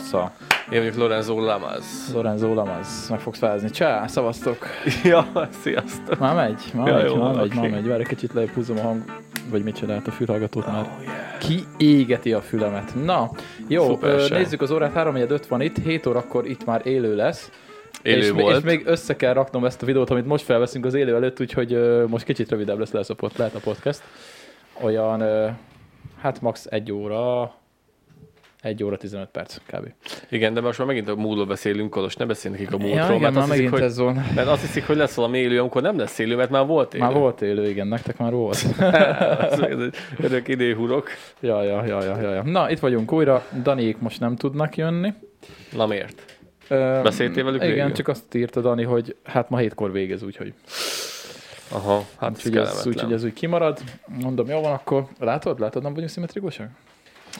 Mufasa. Én vagyok Lorenzo Lamaz. Lorenzo Lamaz. Meg fogsz fázni. Csá, szavaztok. ja, sziasztok. Már megy, már Ja, megy, jó, már megy, oké. már megy. Várj, egy kicsit lejjebb húzom a hang, vagy mit csinált a fülhallgatót, Oh, yeah. kiégeti a fülemet. Na, jó, Szuper ö, nézzük az órát, 3 van itt, 7 órakor itt már élő lesz. Élő és, volt. és még össze kell raknom ezt a videót, amit most felveszünk az élő előtt, úgyhogy ö, most kicsit rövidebb lesz, lesz a pod, lehet a podcast. Olyan, ö, hát max. 1 óra, 1 óra 15 perc kb. Igen, de most már megint a múltról beszélünk, Kolos, ne beszélj nekik a múltról, Ja, igen, mert, már azt hiszik, megint hogy, ez van. mert azt hiszik, hogy lesz valami élő, amikor nem lesz élő, mert már volt élő. Már volt élő, igen, nektek már volt. örök időhurok. ja, ja, ja, ja, ja, ja. Na, itt vagyunk újra. Daniék most nem tudnak jönni. Na miért? Ö, Beszéltél velük Igen, végül? csak azt írta Dani, hogy hát ma hétkor végez, úgyhogy, Aha, hát úgyhogy, ez, úgyhogy ez úgy kimarad. Mondom, jó van, akkor látod? Látod, nem vagyunk szimmetrikusak?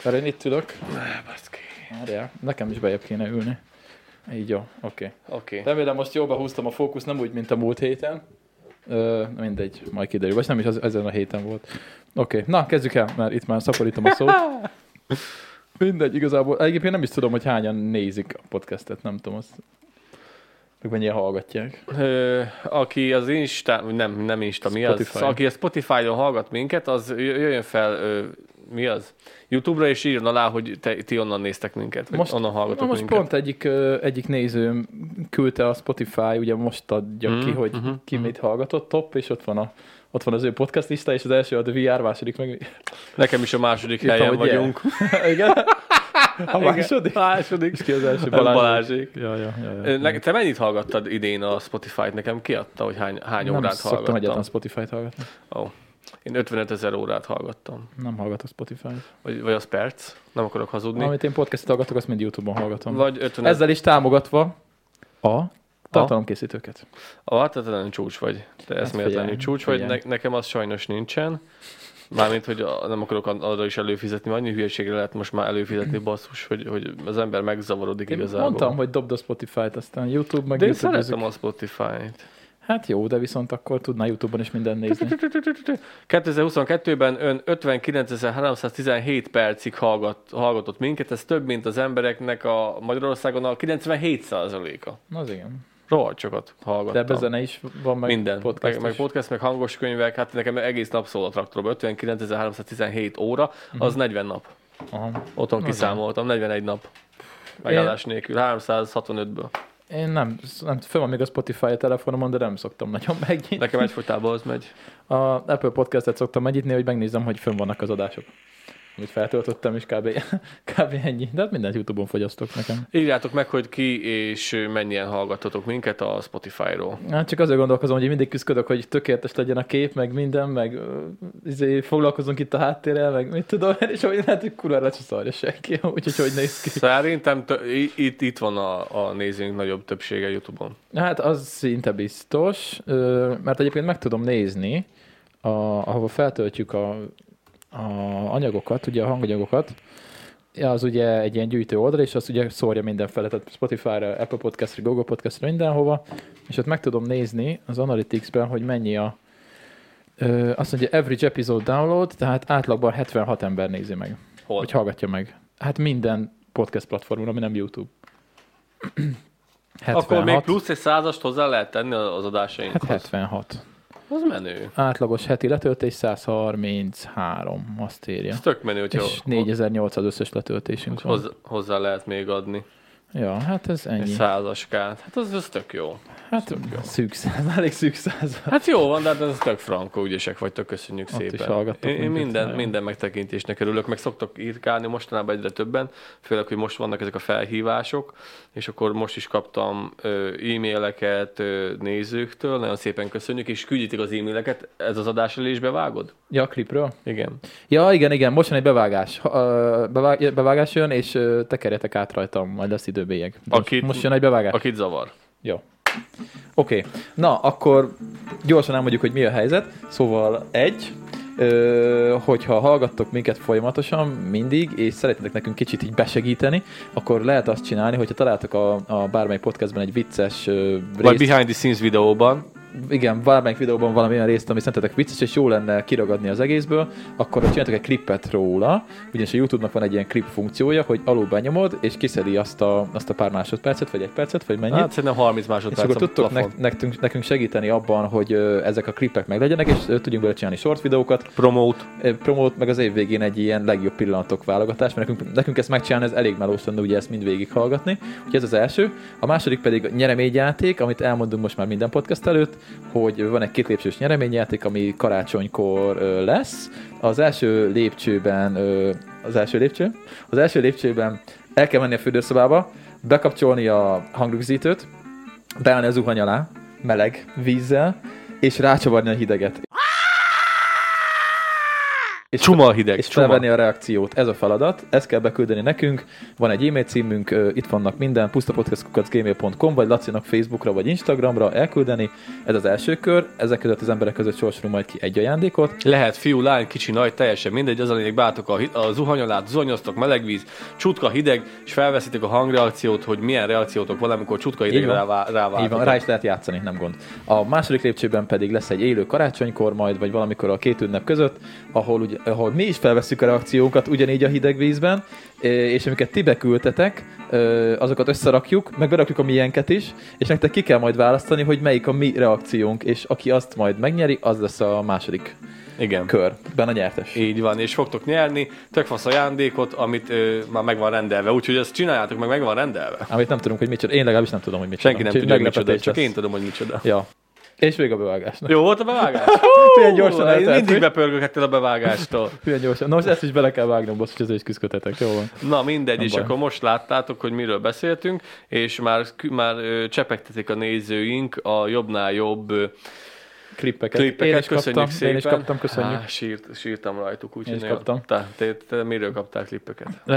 Mert én itt ülök. Baszki. Várjál, nekem is bejebb kéne ülni. Így jó, oké. Oké. Okay. Remélem most jobban húztam a fókusz, nem úgy, mint a múlt héten. Ö, mindegy, majd kiderül. Vagy nem is az, ezen a héten volt. Oké, okay. na kezdjük el, mert itt már szaporítom a szót. Mindegy, igazából. Egyébként nem is tudom, hogy hányan nézik a podcastet, nem tudom, azt meg mennyien hallgatják. Ö, aki az Insta, nem, nem Insta, mi az? Spotify. Aki a Spotify-on hallgat minket, az jö- jöjjön fel, ö, mi az? YouTube-ra és írjon alá, hogy te, ti onnan néztek minket, vagy Most- onnan Na hallgatok most minket. pont egyik, egyik nézőm küldte a Spotify, ugye most adja Mhm, ki, hogy mhm, ki mhm. mit hallgatott, top, és ott van a ott van az ő podcast lista, és az első a The VR, második meg... Nekem is a második Írtam, helyen yeah. vagyunk. Igen? A második? Második. És ki az első? Ez Balázs. Balázsék. Ja, ja, ja, ja. Te mennyit hallgattad idén a Spotify-t? Nekem kiadta, hogy hány, hány nem órát szoktam egyáltalán hallgattam. Spotify-t hallgatni. Ó. Én 55 ezer órát hallgattam. Nem hallgatok Spotify-t. Vagy, vagy az perc, nem akarok hazudni. Amit én podcastot hallgatok, azt mind YouTube-on hallgatom. Vagy 50 Ezzel is támogatva a tartalomkészítőket. Te te csúcs vagy. Te eszméletlenül figyelj, csúcs vagy. Ne, nekem az sajnos nincsen. Mármint, hogy a- nem akarok arra is előfizetni, annyi hülyeségre lehet most már előfizetni basszus, hogy, hogy az ember megzavarodik Én igazából. mondtam, hogy dobd a Spotify-t, aztán YouTube meg de én YouTube szeretem Music. a Spotify-t. Hát jó, de viszont akkor tudná YouTube-on is minden nézni. 2022-ben ön 59.317 percig hallgat, hallgatott minket, ez több, mint az embereknek a Magyarországon a 97%-a. Na, az igen. Rohadt sokat De hallgattam. ebben zene is van, meg Minden. podcast meg, meg podcast, meg hangos könyvek, hát nekem egész nap szól a traktorban. 59.317 óra, az 40 nap. Aha. Otthon kiszámoltam, 41 nap. Megállás nélkül, 365-ből. Én nem, nem föl van még a Spotify a telefonomon, de nem szoktam nagyon megnyitni. Nekem egyfolytában az megy. A Apple Podcast-et szoktam megnyitni, hogy megnézem, hogy fönn vannak az adások. Amit feltöltöttem, és kb. kb. ennyi. De hát mindent YouTube-on fogyasztok nekem. Írjátok meg, hogy ki és mennyien hallgatotok minket a Spotify-ról. Hát csak azért gondolkozom, hogy én mindig küzdök, hogy tökéletes legyen a kép, meg minden, meg izé, foglalkozunk itt a háttérrel, meg mit tudom, és hogy lehet, hogy kurvára se szarja senki, úgyhogy hogy néz ki. Szerintem t- itt, itt van a, a nézőink nagyobb többsége YouTube-on. Hát az szinte biztos, mert egyébként meg tudom nézni, a, ahova feltöltjük a, a anyagokat, ugye a hanganyagokat, az ugye egy ilyen gyűjtő oldal, és azt ugye szórja mindenfele, tehát Spotify-ra, Apple Podcast-ra, Google Podcast-ra, mindenhova, és ott meg tudom nézni az Analytics-ben, hogy mennyi a ö, azt mondja, average episode download, tehát átlagban 76 ember nézi meg, Hol? hogy hallgatja meg. Hát minden podcast platformon, ami nem YouTube. 76. Akkor még plusz egy százast hozzá lehet tenni az adásainkhoz. Hát 76. Az menő. Átlagos heti letöltés 133, azt írja. Ez tök menő, hogyha És 4800 összes letöltésünk van. hozzá, hozzá lehet még adni Ja, hát ez egy ennyi. százaskát. Hát az, az tök jó. Hát szűk száz, elég szűk száz. Hát jó van, de hát ez tök frankó, ügyesek vagytok, köszönjük Ott is szépen. hallgattok Én, én minden, nagyon. minden megtekintésnek örülök, meg szoktok írkálni mostanában egyre többen, főleg, hogy most vannak ezek a felhívások, és akkor most is kaptam e-maileket ö, nézőktől, nagyon szépen köszönjük, és küldjétek az e-maileket, ez az adás elé is bevágod? Ja, a klipről? Igen. Ja, igen, igen, most jön egy bevágás. Bevág, bevágás jön, és tekerjetek át rajtam, majd lesz időbélyeg. Most, Akit- most jön egy bevágás. Akit zavar. Jó. Oké. Okay. Na, akkor gyorsan elmondjuk, hogy mi a helyzet. Szóval egy, ö, hogyha hallgattok minket folyamatosan, mindig, és szeretnétek nekünk kicsit így besegíteni, akkor lehet azt csinálni, hogyha találtok a, a bármely podcastben egy vicces ö, Vagy részt, behind the scenes videóban. Igen, valamelyik videóban valamilyen részt, ami szerintetek vicces, és jó lenne kiragadni az egészből, akkor csináltak egy klippet róla, ugyanis a YouTube-nak van egy ilyen klip funkciója, hogy alul benyomod, és kiszedi azt a, azt a pár másodpercet, vagy egy percet, vagy mennyit. Hát szerintem 30 és másodperc akkor a tudtok nek- nekünk, nekünk segíteni abban, hogy ezek a klippek meglegyenek, és tudjunk bele csinálni short videókat, Promote. ö, promót, meg az év végén egy ilyen legjobb pillanatok válogatás, mert nekünk, nekünk ezt megcsinálni, ez elég melós lenne, ugye ezt mind végighallgatni. Úgyhogy ez az első. A második pedig nyereményjáték, amit elmondunk most már minden podcast előtt, hogy van egy két lépcsős nyereményjáték, ami karácsonykor lesz. Az első lépcsőben, az első lépcső, az első lépcsőben el kell menni a fürdőszobába, bekapcsolni a hangrögzítőt, beállni az zuhany alá, meleg vízzel, és rácsavarni a hideget. És Csuma hideg, és csuma. felvenni a reakciót. Ez a feladat, ezt kell beküldeni nekünk. Van egy e-mail címünk, itt vannak minden, pusztapodcast.gmail.com, vagy Lacinak Facebookra, vagy Instagramra elküldeni. Ez az első kör, ezek között az emberek között sorsolunk majd ki egy ajándékot. Lehet fiú, lány, kicsi, nagy, teljesen mindegy, az a lényeg, beálltok a, a zuhany alá, zuhanyoztok, meleg víz, csutka hideg, és felveszitek a hangreakciót, hogy milyen reakciótok van, amikor csutka hidegre van. rá, Így van, rá is lehet játszani, nem gond. A második lépcsőben pedig lesz egy élő karácsonykor majd, vagy valamikor a két ünnep között, ahol, ugye, ahol mi is felveszünk a reakciónkat ugyanígy a hideg vízben, és amiket ti beküldtetek, azokat összerakjuk, meg berakjuk a miénket is, és nektek ki kell majd választani, hogy melyik a mi reakciónk, és aki azt majd megnyeri, az lesz a második Igen. körben a nyertes. Így van, és fogtok nyerni tök fasz ajándékot, amit ö, már meg van rendelve, úgyhogy ezt csináljátok meg, meg van rendelve. Amit nem tudunk, hogy micsoda. Én legalábbis nem tudom, hogy micsoda. Senki nem Úgyhogy tudja, hogy micsoda, meglepetés csak lesz. én tudom, hogy micsoda. Ja. És még a bevágásnak. Jó volt a bevágás? Milyen gyorsan eltelt, Mindig hogy? bepörgökhettél a bevágástól. Milyen gyorsan. Na most ezt is bele kell vágnom, boss, hogy ezzel is küzdködhetek. Jó van. Na mindegy, Nem és baj. akkor most láttátok, hogy miről beszéltünk, és már, már ö, csepegtetik a nézőink a jobbnál jobb ö, Klippeket. klippeket. én is Köszönjük kaptam, szépen. Én is kaptam, köszönjük. Há, sírt, sírtam rajtuk, úgyhogy Én is kaptam. Te, te, te, miről kaptál klippeket?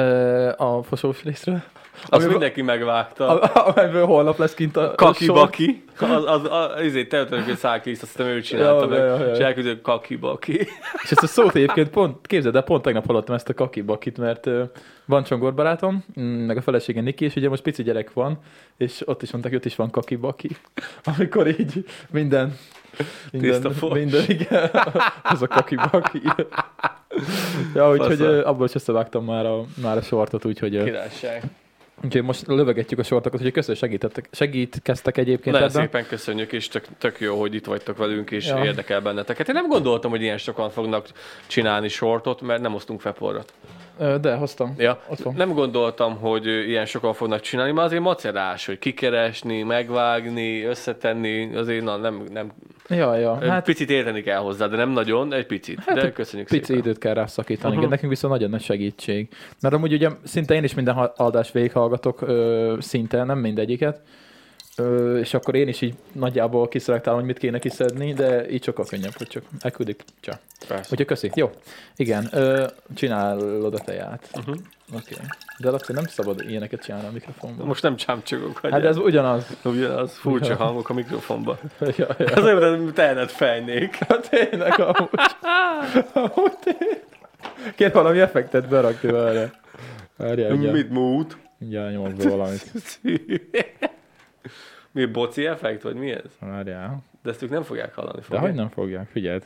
A fosós részről. Azt Amiből- mindenki megvágta. A- Amelyből holnap lesz kint a Kaki a sor. baki. Az, az, az, izé, te hogy szákliszt, azt hiszem ő csinálta meg. És elküldött kaki baki. És ezt a szót egyébként pont, képzeld el, pont tegnap hallottam ezt a kaki bakit, mert van csongor barátom, mm, meg a felesége Niki, és ugye most pici gyerek van, és ott is mondták, hogy ott is van kaki baki. Amikor így minden, minden, Tiszta minden, igen, az a kaki baki. Ja, úgyhogy abból is összevágtam már a, már a sortot, úgyhogy, Királyság. úgyhogy most lövegetjük a sortokat, úgyhogy köszönöm, segítettek, segítkeztek egyébként Nagyon ebben. szépen köszönjük, és tök, tök jó, hogy itt vagytok velünk, és Ja. érdekel benneteket. Én nem gondoltam, hogy ilyen sokan fognak csinálni sortot, mert nem osztunk feporrat. Ö, De hoztam. Ja, nem gondoltam, hogy ilyen sokan fognak csinálni, mert azért macerás, hogy kikeresni, megvágni, összetenni, azért na, nem, nem Ja, ja. hát, picit érteni kell hozzá, de nem nagyon, egy picit. Hát, de köszönjük pici szépen. időt kell rá szakítani. Uh-huh. Nekünk viszont nagyon nagy segítség. Mert amúgy ugye szinte én is minden adást végighallgatok, ö, szinte, nem mindegyiket. Ö, és akkor én is így nagyjából kiszelektálom, hogy mit kéne kiszedni, de így sokkal könnyebb, hogy csak elküldik. Csak. Persze. Úgyhogy köszi. Jó. Igen. Ö, csinálod a teját. Uh-huh. Oké. Okay. De Laci, nem szabad ilyeneket csinálni a mikrofonban. Most nem csámcsogok, Hát de ez ugyanaz. Ugyanaz, furcsa Ja. hangok a mikrofonba. ja, ja. Az olyan, mint tehenet fejnék. Hát tényleg amúgy. amúgy tényleg. Kér valami effektet berakni vele. Várjál. Mit mút? Mindjárt nyomok be valamit. mi boci effekt, vagy mi ez? Várjál. De ezt ők nem fogják hallani. De Fogják? hogy nem fogják, figyeld.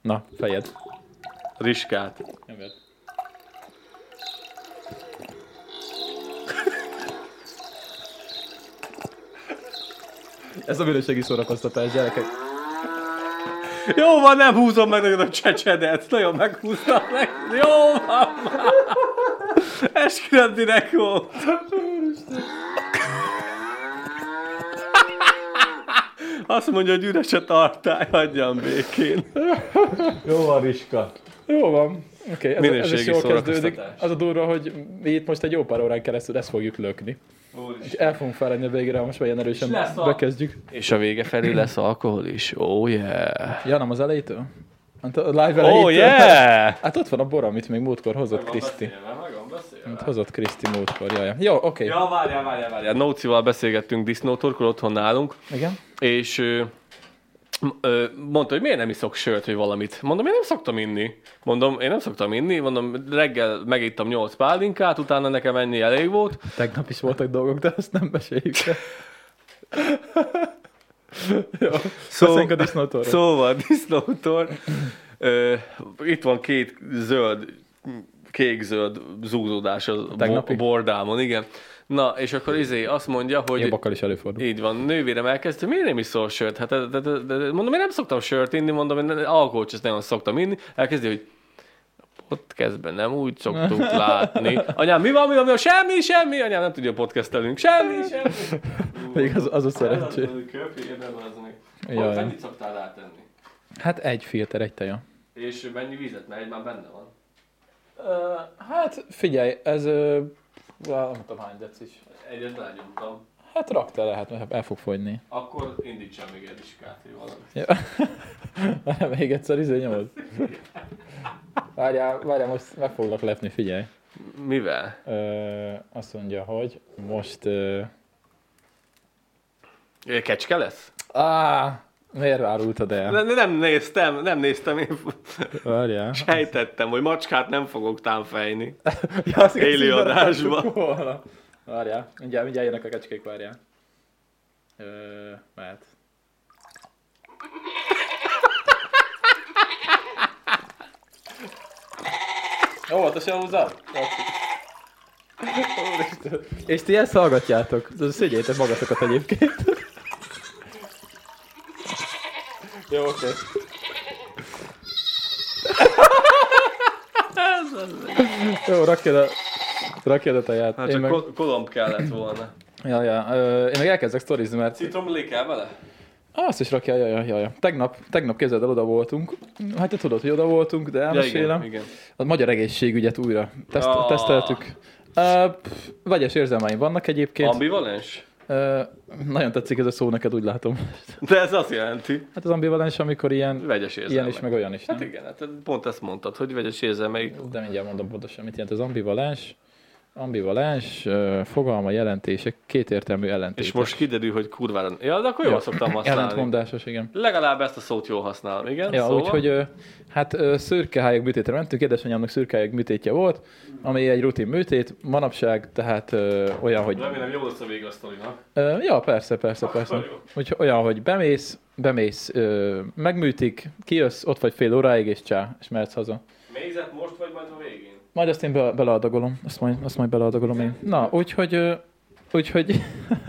Na, fejed. Riskát. Nyomjad. Ez a minőségi szórakoztatás, gyerekek. Jó van, nem húzom meg neked a csecsedet. Nagyon meghúztam meg. Jó van már. Direkt volt. Azt mondja, hogy üres a tartály, hagyjam békén. Jó van, Riska. Jó van. Oké, okay, ez, ez is Minőségi jól kezdődik. Az a durva, hogy mi itt most egy jó pár órán keresztül ezt fogjuk lökni. És el fogunk fáradni a végére, ha most már ilyen erősen És lesz a- bekezdjük. És a vége felé lesz alkohol is. Oh yeah. Ja, nem az elejétől? Hát a live elejétől? Oh yeah! Hát ott van a bor, amit még múltkor hozott Kriszti. Amit hozott Kriszti múltkor, jaj. Jó, oké. Okay. Ja, várjál, várjál, várjál. Nócival beszélgettünk disznótorkor otthon nálunk, Igen? és ö, ö, mondta, hogy miért nem iszok sört, vagy valamit. Mondom, én nem szoktam inni. Mondom, én nem szoktam inni. Mondom, reggel megittam 8 pálinkát, utána nekem ennyi elég volt. Tegnap is voltak dolgok, de azt nem meséljük el. Jó. Szó, a disznótorról. Szóval, disznótor. Ö, itt van két zöld, kék-zöld zúzódás a, bo- bordámon, igen. Na, és akkor izé azt mondja, hogy... Jobbakkal is előfordul. Így van, nővérem elkezdte, miért nem iszol sört? Hát de, de, de, de, mondom, én nem szoktam sört inni, mondom, én alkoholt ezt nagyon szoktam inni. Elkezdi, hogy podcastben nem úgy szoktuk látni. Anyám, mi van, mi van, mi van? Semmi, semmi. Anyám, nem tudja podcastelünk. Semmi, semmi. Még az, az a szerencsé. Jaj. Mennyit szoktál rátenni? Hát egy filter, egy teja. És mennyi vizet? Mert egy már benne van. Uh, hát figyelj, ez... Uh, nem tudom hány decis. Egyet belenyomtam. Hát raktál le, hát el fog fogyni. Akkor indítsam még egy iskát, hogy valami. Ja. Még egyszer izé nyomod. Várjál, várjál, most meg foglak lepni, figyelj. Mivel? Ö, azt mondja, hogy most... Ö, Kecske lesz? á, miért árultad el? Nem, nem néztem, nem néztem, én Várjál. sejtettem, hogy macskát nem fogok támfejni. Ja, azt így adásba. Várjál, mindjárt, mindjárt jönnek a kecskék, várjál. Ö, mehet. Óvatosan húzzad! És ti ezt hallgatjátok. Szégyétek magatokat egyébként. Jó, oké. Jó, rakjad a, rakjad a teját. Hát csak meg, kolomb kellett volna. ja, ja, ö, én meg elkezdek sztorizni, mert Citromlé kell vele? azt is rakja, ja, ja, ja, ja. Tegnap, tegnap képzeld el, oda voltunk. Hát te tudod, hogy oda voltunk, de Ja, elmesélem. igen, igen. A magyar egészségügyet újra teszt, Ah. teszteltük. Uh, pff, vegyes érzelmeim vannak egyébként. Ambivalens? Nagyon tetszik ez a szó neked, úgy látom. De ez azt jelenti. Hát az ambivalens, amikor ilyen, Vegyes ilyen érzelmek. is, meg olyan is. Hát Nem? igen, hát pont ezt mondtad, hogy vegyes érzelmeik. De mindjárt mondom pontosan, mit jelent az ambivalens. Ambivalens, fogalma, jelentések, kétértelmű ellentétes. És most kiderül, hogy kurvára... Ja, de akkor jól szoktam használni. Ellentmondásos, igen. Legalább ezt a szót jól használom, igen? Ja, szóval... úgyhogy hát szürkehályag műtétre mentünk, édesanyámnak szürkehályag műtétje volt, ami egy rutin műtét, manapság tehát ö, olyan, hogy... Remélem jó lesz a vége a sztorinak. Ö, ja, persze, persze, persze. Akkor jó. Úgy, olyan, hogy bemész, bemész, ö, megműtik, kijössz, ott vagy fél óráig, és csá, és mehetsz haza. Mézet most vagy majd a végén? Majd azt én be, beleadagolom, azt majd, azt majd beleadagolom én. Na, úgyhogy, úgyhogy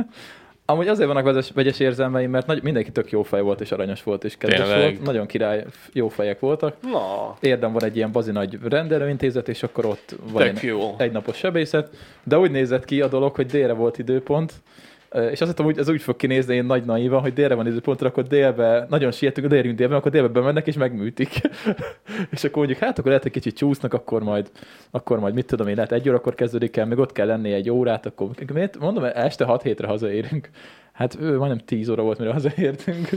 amúgy azért vannak vegyes, vegyes érzelmeim, mert nagy, mindenki tök jó fej volt, és aranyos volt, és kedves Tényleg. volt. Nagyon király, jó fejek voltak. Na, Érdem van egy ilyen bazi nagy rendelőintézet, és akkor ott van egy, egy napos sebészet, de úgy nézett ki a dolog, hogy délre volt időpont, és azt hittem, hogy ez úgy fog kinézni, én nagy naívan, hogy délre van időpontra, akkor délbe, nagyon sietünk, de érünk délbe, akkor délbe bemennek és megműtik. és akkor mondjuk, hát akkor lehet, hogy kicsit csúsznak, akkor majd, akkor majd mit tudom én, lehet egy órakor kezdődik el, még ott kell lenni egy órát, akkor miért? Mondom, este 6 hétre hazaérünk. Hát ő majdnem 10 óra volt, mire hazaértünk.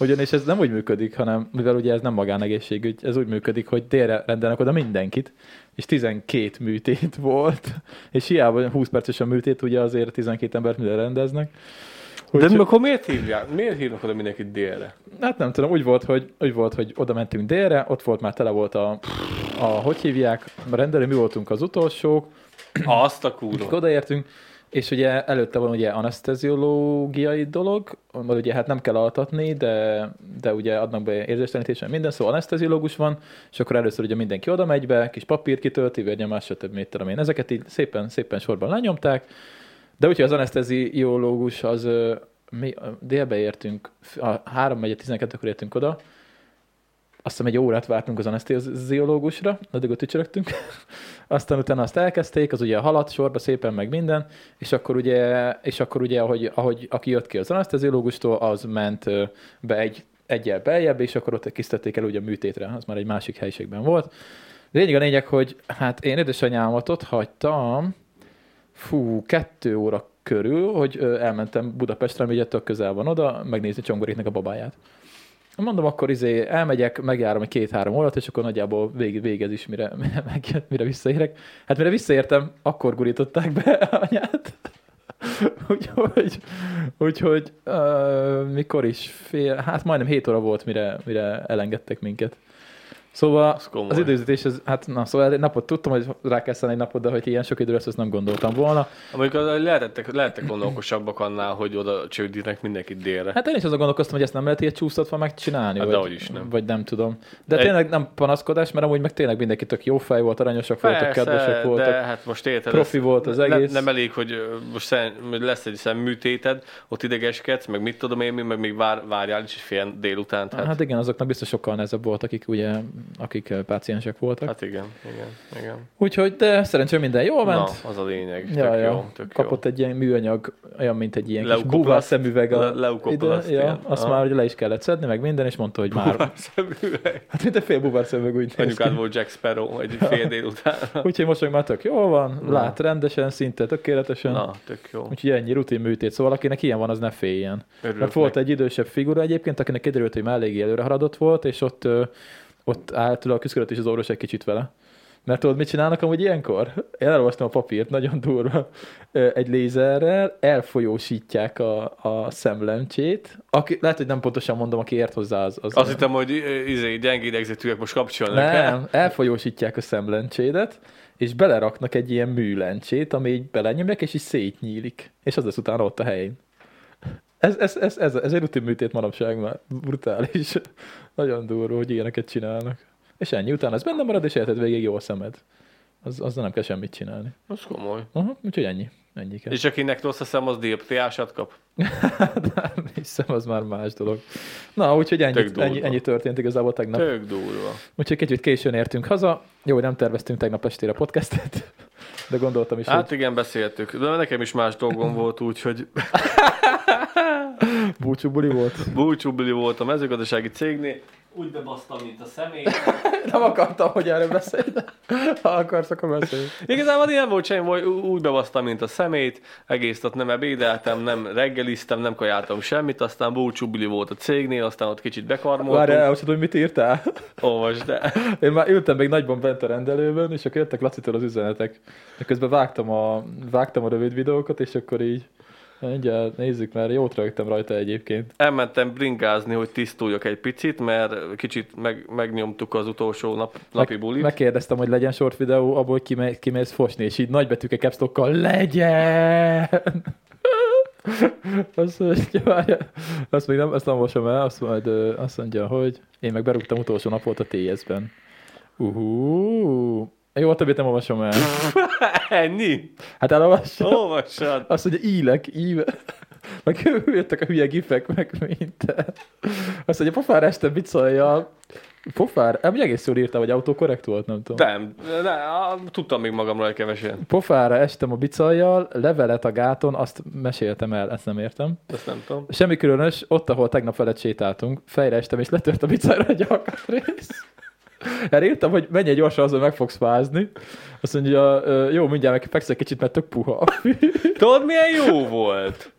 Ugyanis ez nem úgy működik, hanem mivel ugye ez nem magánegészségügy, ez úgy működik, hogy délre rendelnek oda mindenkit, és 12 műtét volt, és hiába 20 perces a műtét, ugye azért 12 embert mire rendeznek. De Úgyhogy- akkor miért hívják? Miért hívnak oda mindenkit délre? Hát nem tudom, úgy volt, hogy, úgy volt, hogy oda mentünk délre, ott volt már tele volt a, a hogy hívják, a rendelő, mi voltunk az utolsók, Azt a kurva. odaértünk, és ugye előtte van ugye anesteziológiai dolog, mert ugye hát nem kell altatni, de, de ugye adnak be érzéstelenítésen minden, szóval anesteziológus van, és akkor először ugye mindenki oda megy be, kis papír kitölti, vérnyomás, stb. Mit tudom én. Ezeket így szépen, szépen sorban lenyomták, de úgyhogy az anesteziológus az, mi délbe értünk, a 3 megy 12-kor értünk oda, hiszem egy órát vártunk az anesteziológusra, addig ott ücsörögtünk. Aztán utána azt elkezdték, az ugye haladt sorba szépen meg minden, és akkor ugye, és akkor ugye ahogy, ahogy aki jött ki az anesteziológustól, az ment be egy, egyel beljebb, és akkor ott kisztették el ugye a műtétre, az már egy másik helyiségben volt. Lényeg a lényeg, hogy hát én édesanyámat ott hagytam, fú, kettő óra körül, hogy elmentem Budapestre, ami ugye tök közel van oda, megnézni Csongoréknek a babáját. Mondom, akkor izé elmegyek, megjárom egy két-három órát, és akkor nagyjából vég, végez is, mire, meg, mire visszaérek. Hát mire visszaértem, akkor gurították be anyát. úgyhogy, úgyhogy uh, mikor is fél, hát majdnem 7 óra volt, mire, mire elengedtek minket. Szóval Az az időzítés, az, hát na, szóval egy napot tudtam, hogy rá kell egy napot, de hogy ilyen sok idő lesz, azt nem gondoltam volna. Amikor lehettek, lehettek gondolkosabbak annál, hogy oda csődítenek mindenkit délre. Hát én is azon gondolkoztam, hogy ezt nem lehet ilyet csúsztatva megcsinálni, Hát vagy, dehogy is nem. vagy nem tudom. De Egy- tényleg nem panaszkodás, mert amúgy meg tényleg mindenki tök jó fej volt, aranyosak voltak, kedvesek voltak. de hát most érted, profi volt az ne- egész. Nem elég, hogy most szem, lesz egy szemműtéted, ott idegeskedsz, meg mit tudom én, meg még vár, várjál is fél délután. Hát, Hát igen, azoknak biztos sokkal nehezebb volt, akik ugye, akik eh, páciensek voltak. hát igen, igen, igen. Úgyhogy, de szerencsére minden jól ment. Na, az a lényeg. Tök ja, ja. jó, tök Kapott egy ilyen műanyag, olyan, mint egy ilyen kis Leukoplaszt? búvár szemüveg. A, Le- leukoplaszt, ide, ja, azt Aha. már ugye le is kellett szedni, meg minden, és mondta, hogy már, jó. Szemüveg. hát mint egy fél búvár szemüveg úgy. Anyukád volt Jack Sparrow egy fél délután. Úgyhogy most meg már tök jól van, Na. lát rendesen, szinte tökéletesen. Na, tök jó. Úgyhogy ennyi rutin műtét, szóval akinek ilyen van, az ne féljen. Örülök Mert volt neki. egy idősebb figura egyébként, akinek kiderült, hogy már eléggé előre haladott volt, és ott, ott állt a küzdött is az orvos egy kicsit vele. Mert tudod, mit csinálnak amúgy ilyenkor? Én elolvastam a papírt, nagyon durva. Egy lézerrel elfolyósítják a, a szemlencsét. Aki, lehet, hogy nem pontosan mondom, aki ért hozzá az. az Azt hittem, hogy izé, gyenge idegzetűek most kapcsolnak el. nem, elfolyósítják a szemlencsédet, és beleraknak egy ilyen műlencsét, ami így belenyomják, és így szétnyílik. És az lesz utána ott a helyén. Ez, ez, ez, ez, ez egy rutin műtét manapság már. Brutális. Nagyon durva, hogy ilyeneket csinálnak. És ennyi, utána ez benne marad, és életed végig jó a szemed. Az, azzal nem kell semmit csinálni. Az komoly. Aha, úgyhogy ennyi. Ennyi kell. És akinek rossz a szem, az dioptriásat kap. Nem hiszem, az már más dolog. Na, úgyhogy ennyi, ennyi, ennyi történt igazából tegnap. Tök durva. Úgyhogy kicsit későn értünk haza. Jó, hogy nem terveztünk tegnap estére podcastet, de gondoltam is, hát... Hát igen, beszéltük. De nekem is más dolgom volt, úgyhogy hogy búcsú buli volt. búcsúbili volt a mezőgazdasági cégnél. Úgy bebasztam, mint a személy. Nem akartam, hogy erről beszélj, de ha akarsz, akkor beszélj. Igazából nem volt semmi, hogy úgy bebasztam, mint a szemét, egész ott nem ebédeltem, nem reggeliztem, nem kajáltam semmit, aztán búcsúbili volt a cégnél, aztán ott kicsit Várj, bekarmoltunk. elolvasod, hogy mit írtál? Olvasd el. Én már ültem még nagyban bent a rendelőben, és akkor jöttek Lacitól az üzenetek. De közben vágtam a, vágtam a rövid videókat, és akkor így Mindjárt nézzük, mert jót rögtem rajta egyébként. Elmentem bringázni, hogy tisztuljak egy picit, mert kicsit meg, megnyomtuk az utolsó nap, napi bulit. Megkérdeztem, hogy legyen short videó, abból hogy kime, kimész fosni, és így nagybetűke capstockkal legyen! azt mondja, azt még nem, azt nem olvasom el, azt, majd, azt mondja, hogy én meg berúgtam utolsó nap volt a TS-ben. Uhú. Jó, a többit nem olvasom el. Ennyi? Hát elolvassam. Olvassad. Azt mondja, ílek, íve. Meg jöttek a hülye gifek, meg minden. Azt mondja, pofár este bicolja. Pofár, ami egész jól írta, hogy autokorrekt volt, nem tudom. Nem, ne, tudtam még magamról egy kevesen. Pofára estem a bicajjal, levelet a gáton, azt meséltem el, ezt nem értem. Ezt nem tudom. Semmi különös, ott, ahol tegnap veled sétáltunk, fejre estem, és letört a bicajra egy alkatrész. Erre írtam, hogy menj gyorsan, azon meg fogsz fázni. Azt mondja, "Ö, jó, mindjárt meg fekszek kicsit, mert tök puha. Tudod, milyen jó volt?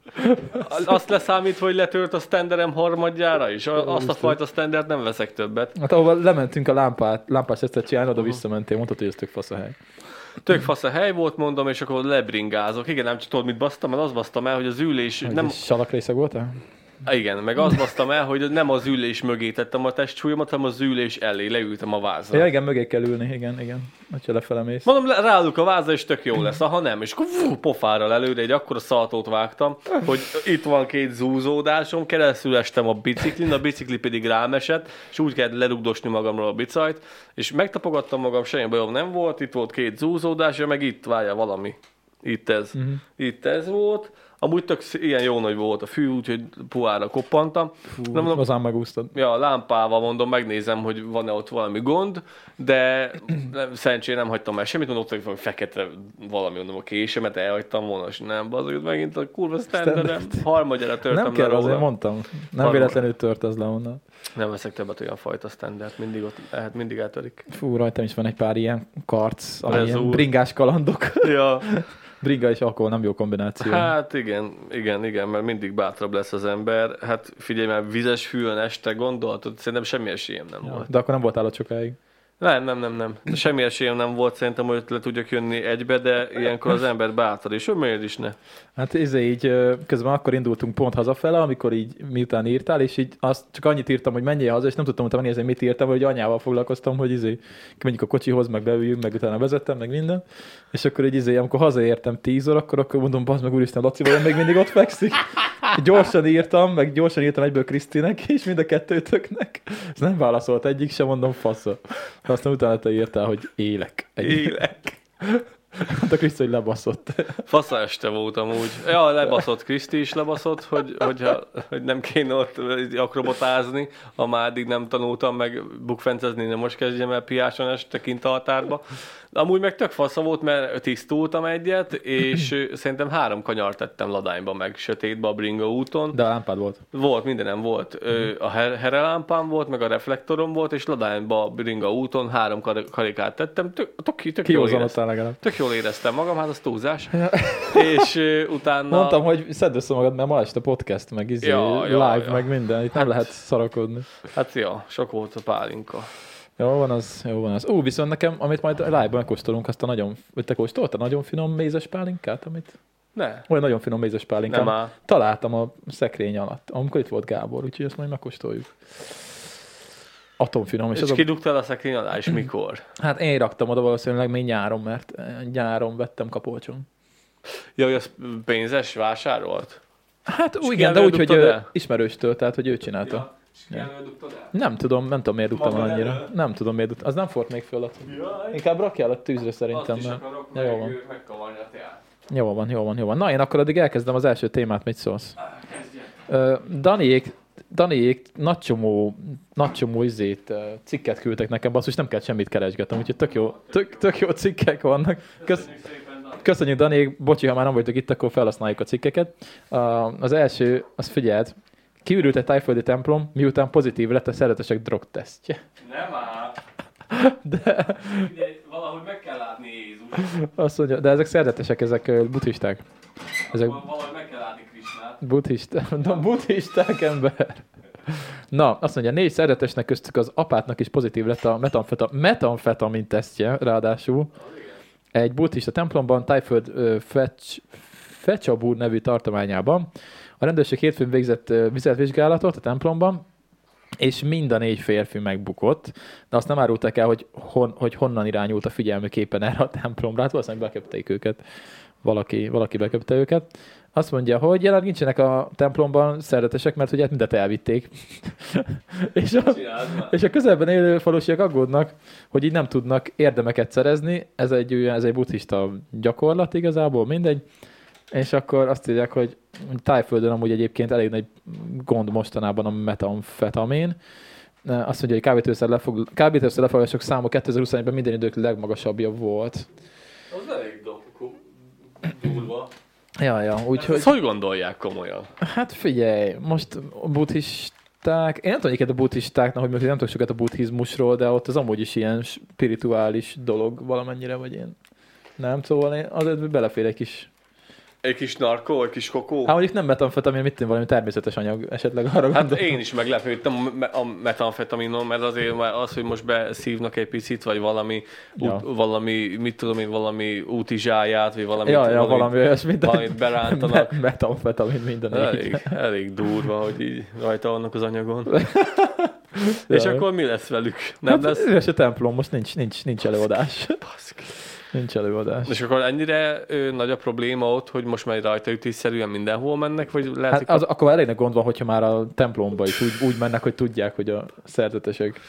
Azt leszámítva, hogy letört a standerem harmadjára is. Azt a fajta standard nem veszek többet. Hát ahova lementünk a lámpát, lámpás ezt csinálni, oda visszamentél, mondtad, hogy ez tök fasz a hely. Tök fasz a hely volt, mondom, és akkor lebringázok. Igen, nem csak tudod, mit basztam el, az basztam el, hogy az ülés... Nem... Nem, Salakrészek voltál? Igen, meg az basztam el, hogy nem az ülés mögé tettem a testsúlyomat, hanem az ülés elé leültem a vázra. Ja, igen, mögé kell ülni, igen, igen. Ha lefele mész. Mondom, le- ráállok a vázra, és tök jó lesz. Ha nem, és akkor fú, pofára előre egy akkora szaltót vágtam, hogy itt van két zúzódásom, keresztül estem a biciklin, a bicikli pedig rám esett, és úgy kellett lerugdosni magamról a bicajt, és megtapogattam magam, semmi bajom nem volt, itt volt két zúzódás, ja, meg itt várja valami. Itt ez. Uh-huh. Itt ez volt. Amúgy tök ilyen jó nagy volt a fű, úgyhogy puhára koppantam. Fú, De mondom, azán megúsztad. Ja, lámpával mondom, megnézem, hogy van-e ott valami gond, de nem, szerencsére nem hagytam el semmit, mondom, ott hogy fekete valami, mondom, a késemet elhagytam volna, és nem, bazog, megint a kurva standardem. Harmadjára törtem Nem kell, azért mondtam. Nem Valóban. véletlenül tört az le onnan. Nem veszek többet olyan fajta standard, mindig ott, hát mindig eltörik. Fú, rajtam is van egy pár ilyen karc, ami ilyen bringás kalandok. Ja, Bringa és alkohol nem jó kombináció. hát igen, igen, igen, mert mindig bátrabb lesz az ember. Hát figyelj már, vizes fűön este gondolhatod, szerintem semmi esélyem nem Ja, volt. de akkor nem voltál ott sokáig. Nem, nem, nem, nem. De semmi esélyem nem volt szerintem, hogy le tudjak jönni egybe, de ilyenkor az ember bátad, és ő miért is ne? Hát ez így, ö, közben akkor indultunk pont hazafele, amikor így miután írtál, és így azt csak annyit írtam, hogy menjél haza, és nem tudtam utána nézni, mit írtam, hogy anyával foglalkoztam, hogy izé, menjünk a kocsihoz, meg beüljünk, meg utána vezettem, meg minden. És akkor így izé, amikor hazaértem 10 órakor, akkor mondom, bazd meg úristen, Laci vajon még mindig ott fekszik. Gyorsan írtam, meg gyorsan írtam egyből Krisztinek, és mind a kettőtöknek. Ez nem válaszolt egyik sem, mondom, fasza. Aztán utána te írtál, hogy élek. Egy. Élek. Hát a Kriszti, hogy lebaszott. Fasza este volt amúgy. Ja, lebaszott Kriszti is lebaszott, hogy, hogyha, hogy nem kéne ott akrobatázni, ha már eddig nem tanultam meg bukfencezni, nem most kezdjem el piáson este kint a határba. Amúgy meg tök fasza volt, mert tisztultam egyet, és szerintem három kanyart tettem ladányba, meg sötétbe a Bringa úton. De a lámpád volt. Volt, mindenem volt. Ö, A her- herelámpám volt, meg a reflektorom volt, és ladányba a Bringa úton három kar- karikát tettem. Tök, tök, tök, jól éreztem. Legalább. Tök jól éreztem magam, hát az túlzás. és utána... Mondtam, hogy szedd össze magad, mert ma este podcast, meg izé, Ja, ja, live, ja. meg minden. Itt nem lehet szarakodni. Hát ja, sok volt a pálinka. Jó van az, jó van az. Ú, viszont nekem, amit majd live-ban megkóstolunk, azt a nagyon, vagy te kóstoltad, nagyon finom mézes pálinkát, amit Ne, olyan nagyon finom mézes pálinkát. nem áll. Találtam a szekrény alatt, amikor itt volt Gábor, úgyhogy ezt majd megkóstoljuk. Atomfinom. És, És az kidugtál a szekrény alá, és mikor? hát én raktam oda valószínűleg még nyáron, mert eh, nyáron vettem kapolcson. Ja, hogy az pénzes vásárolt? Hát úgy, ki igen, de úgy, hogy el? ismerőstől, tehát hogy ő csinálta. és el? Nem tudom, nem tudom, miért dugtam el annyira. elő? Nem tudom, miért dugtam. Az nem fort még föl. Jaj, Inkább rakjál a tűzre azt szerintem. is Mert... akarok, jó van. ő megkavarni a teát. Jó van, jó van, jó van. Na, én akkor addig elkezdem az első témát, mit szólsz? Daniék, Daniék nagy csomó, nagy csomó izét, cikket küldtek nekem, basszus, nem kell semmit keresgetnem, úgyhogy tök jó, tök, tök jó cikkek vannak. Kösz, Köszönjük Dani. Daniék, bocsi, ha már nem vagytok itt, akkor felhasználjuk a cikkeket. Az első, az figyeld, kiürült egy tájföldi templom, miután pozitív lett a szeretesek drogtesztje. Nem áll. De Figyelj, valahogy meg kell látni Jézus. azt mondja, de ezek szeretesek, ezek buddhisták. Ezek Valahogy meg kell látni Krisnát. Buddhista, na, buddhisták ember. Na, azt mondja, négy szeretesnek köztük az apátnak is pozitív lett a metamfeta, metamfetamin tesztje, ráadásul. Egy buddhista templomban, Tájföld ö, Fecs, Fecsabur nevű tartományában. A rendőrség hétfőn végzett ö, vizsgálatot a templomban, és mind a négy férfi megbukott, de azt nem árulták el, hogy, hon, hogy honnan irányult a figyelmük éppen erre a templomra. Hát valószínűleg beköpték őket. Valaki, valaki beköpte őket. Azt mondja, hogy jelenleg nincsenek a templomban szeretesek, mert ugye mindet elvitték. és, a, és a közelben élő falusiak aggódnak, hogy így nem tudnak érdemeket szerezni. Ez egy, olyan- ez egy buddhista gyakorlat igazából, mindegy. És akkor azt írják, hogy Tájföldön amúgy egyébként elég nagy gond mostanában a metamfetamin. Azt mondja, hogy kábítószer, lefog, kábítószer lefoglalások száma 2021-ben minden idők legmagasabbja volt. Az elég durva. Ja, ja, úgyhogy... Ezt hogy gondolják komolyan? Hát figyelj, most a buddhisták, én nem tudom egyiket a buddhistáknak, hogy nem tudok sokat a buddhizmusról, de ott az amúgy is ilyen spirituális dolog valamennyire, vagy én nem, szóval én azért belefér egy kis... Egy kis narkó, egy kis kokó? Hát mondjuk nem metamfetamin, mit tudom, valami természetes anyag, esetleg arra Hát gondoltam. én is meglepődtem a me- a metamfetaminon, mert azért már az, hogy most beszívnak egy picit, vagy valami, Ja. út, valami mit tudom én, valami útizsáját, vagy valami, Ja, ja, valami olyasmit, valamit berántanak. me- metamfetamin minden Elég, elég durva, hogy így rajta vannak az anyagon. És akkor mi lesz velük? Nem Hát lesz? üres a templom, most nincs, nincs, nincs előadás. Baszki. Nincs előadás. És akkor ennyire ö, nagy a probléma ott, hogy most már rajta ütésszerűen mindenhol mennek, vagy lehet, Hát az, akkor elég gond van, hogyha már a templomba is úgy, úgy mennek, hogy tudják, hogy a szerzetesek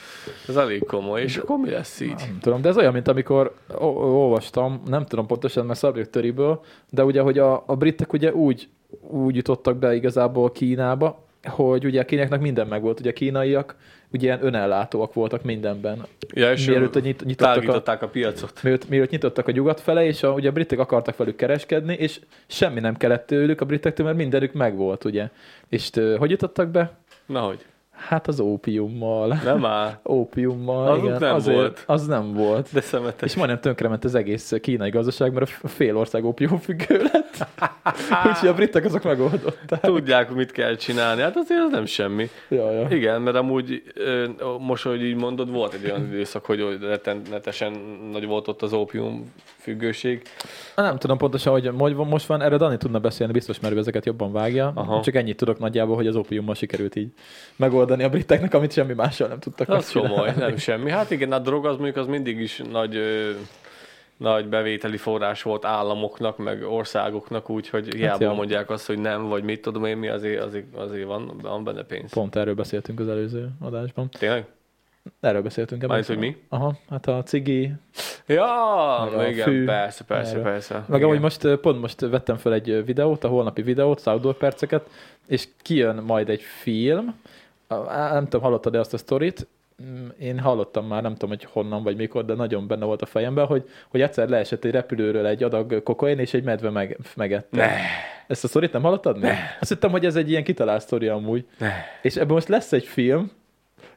ez elég komoly, és akkor mi lesz így? Nem tudom, de ez olyan, mint amikor olvastam, nem tudom pontosan, mert szabjuk töriből, de ugye, hogy a, a britek ugye úgy, úgy jutottak be igazából Kínába, hogy ugye a kínaiaknak minden megvolt, ugye a kínaiak ugye ilyen önellátóak voltak mindenben. Ja, és Mielőtt a nyit, nyitottak a, a piacot. mielőtt, mielőtt nyitottak a nyugat fele, és a, ugye a britek akartak velük kereskedni, és semmi nem kellett tőlük a britektől, mert mindenük megvolt, ugye. És tő, hogy jutottak be? Nahogy? Hát az ópiummal. Nem áll. Ópiummal, Azok igen. nem azért, volt. Az nem volt. De szemetes. És majdnem tönkrement az egész kínai gazdaság, mert a fél ország ópiumfüggő lett. Úgyhogy a britek azok megoldották. Tudják, hogy mit kell csinálni. Hát azért az nem semmi. Ja, ja. Igen, mert amúgy most, hogy így mondod, volt egy olyan időszak, hogy rettenetesen nagy volt ott az ópium függőség. Nem tudom pontosan, hogy most van, erre Dani tudna beszélni, biztos, mert ő ezeket jobban vágja. Aha. Csak ennyit tudok nagyjából, hogy az ópiummal sikerült így megoldani a briteknek, amit semmi mással nem tudtak Az megcsinálni. komoly, nem semmi. Hát igen, a drog az mondjuk az mindig is nagy, ö, nagy bevételi forrás volt államoknak, meg országoknak, úgyhogy hiába ja. mondják azt, hogy nem, vagy mit tudom én mi, azért, azért, azért van, van benne pénz. Pont erről beszéltünk az előző adásban. Tényleg? Erről beszéltünk. Emlékszel? hogy mi? Aha, hát a cigi, Ja, a igen, fű. persze, persze, Erről. persze. Meg amúgy most pont most vettem fel egy videót, a holnapi videót, Outdoor perceket, és kijön majd egy film, nem tudom, hallottad-e azt a sztorit, Mm, én hallottam már, nem tudom, hogy honnan vagy mikor, de nagyon benne volt a fejemben, hogy, hogy egyszer leesett egy repülőről egy adag kokain, és egy medve meg, megette. Ne, Ezt a sztorit nem hallottad? Ne. Azt hittem, hogy ez egy ilyen kitalált sztori amúgy. ne. És ebből most lesz egy film,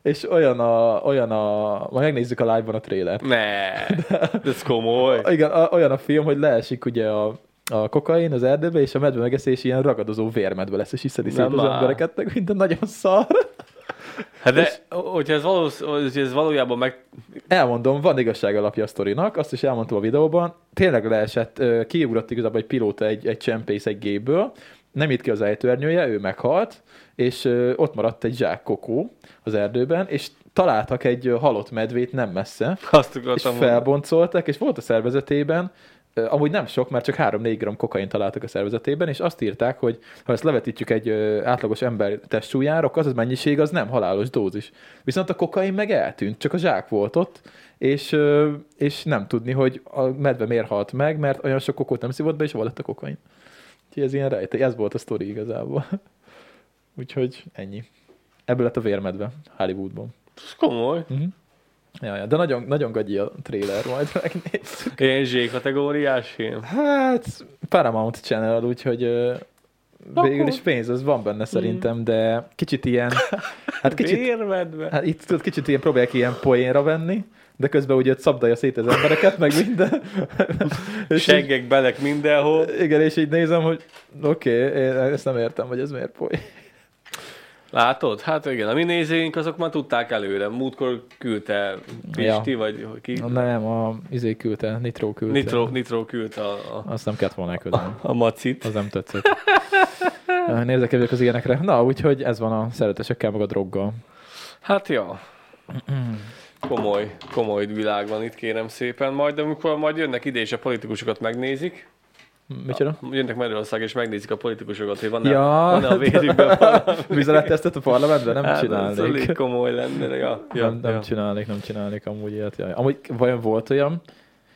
és olyan a, olyan a, majd megnézzük a live-ban a trailer. Ne, ez komoly. Igen, a, olyan a film, hogy leesik ugye a, a kokain az erdőbe, és a medve megeszés ilyen ragadozó vérmedve lesz, és iszedi szét az embereket, minden nagyon szar. Hát de, hogyha ez, valósz, hogyha ez valójában meg... Elmondom, van igazság alapja a sztorinak, azt is elmondtam a videóban. Tényleg leesett, kiugrott igazából egy pilóta egy, egy csempész egy gépből, nem itt ki az ejtőernyője, ő meghalt, és ott maradt egy zsák kokó az erdőben, és találtak egy halott medvét nem messze, Azt és mondani. felboncoltak, és volt a szervezetében, amúgy nem sok, mert csak 3-4 gram kokain találtak a szervezetében, és azt írták, hogy ha ezt levetítjük egy átlagos ember testsúlyára, akkor az, az mennyiség az nem halálos dózis. Viszont a kokain meg eltűnt, csak a zsák volt ott, és, és nem tudni, hogy a medve miért halt meg, mert olyan sok kokót nem szívott be, és hol lett a kokain. Úgyhogy ez ilyen rejtély, ez volt a sztori igazából. Úgyhogy ennyi. Ebből lett a vérmedve Hollywoodban. Ez komoly. Uh-huh. Ja, ja, de nagyon, nagyon gagyi a trailer, majd megnézzük. Ilyen Z kategóriás film. Hát, Paramount Channel, úgyhogy ö, végül is pénz, az van benne szerintem, de kicsit ilyen, hát kicsit, Vérmedve. hát itt tudod, kicsit ilyen próbálják ilyen poénra venni, de közben ugye szabdalja szét az embereket, meg minden. Seggek belek mindenhol. Igen, és így nézem, hogy oké, okay, én ezt nem értem, hogy ez miért poén. Látod? Hát igen, a mi nézőink azok már tudták előre. Múltkor küldte Pisti, Ja. vagy ki? Nem, a izé küldte, Nitro küldte. Nitro, Nitro küldte a, a, Azt nem kellett volna elküldeni. a macit. Az nem tetszett. Nézek az ilyenekre. Na, úgyhogy ez van a szeretesekkel, meg a droggal. Hát ja. Komoly, komoly világ van itt, kérem szépen. Majd amikor majd jönnek ide és a politikusokat megnézik, Micsoda? jönnek Magyarország és megnézik a politikusokat, hogy van-e, Ja, van-e a vérükben. Vizeletesztet a parlamentben nem Hát, ez csinálnék. elég komoly lenne. Ja, ja, nem, nem ja. csinálnék, nem csinálnék amúgy ilyet. Jaj. Amúgy vajon volt olyan?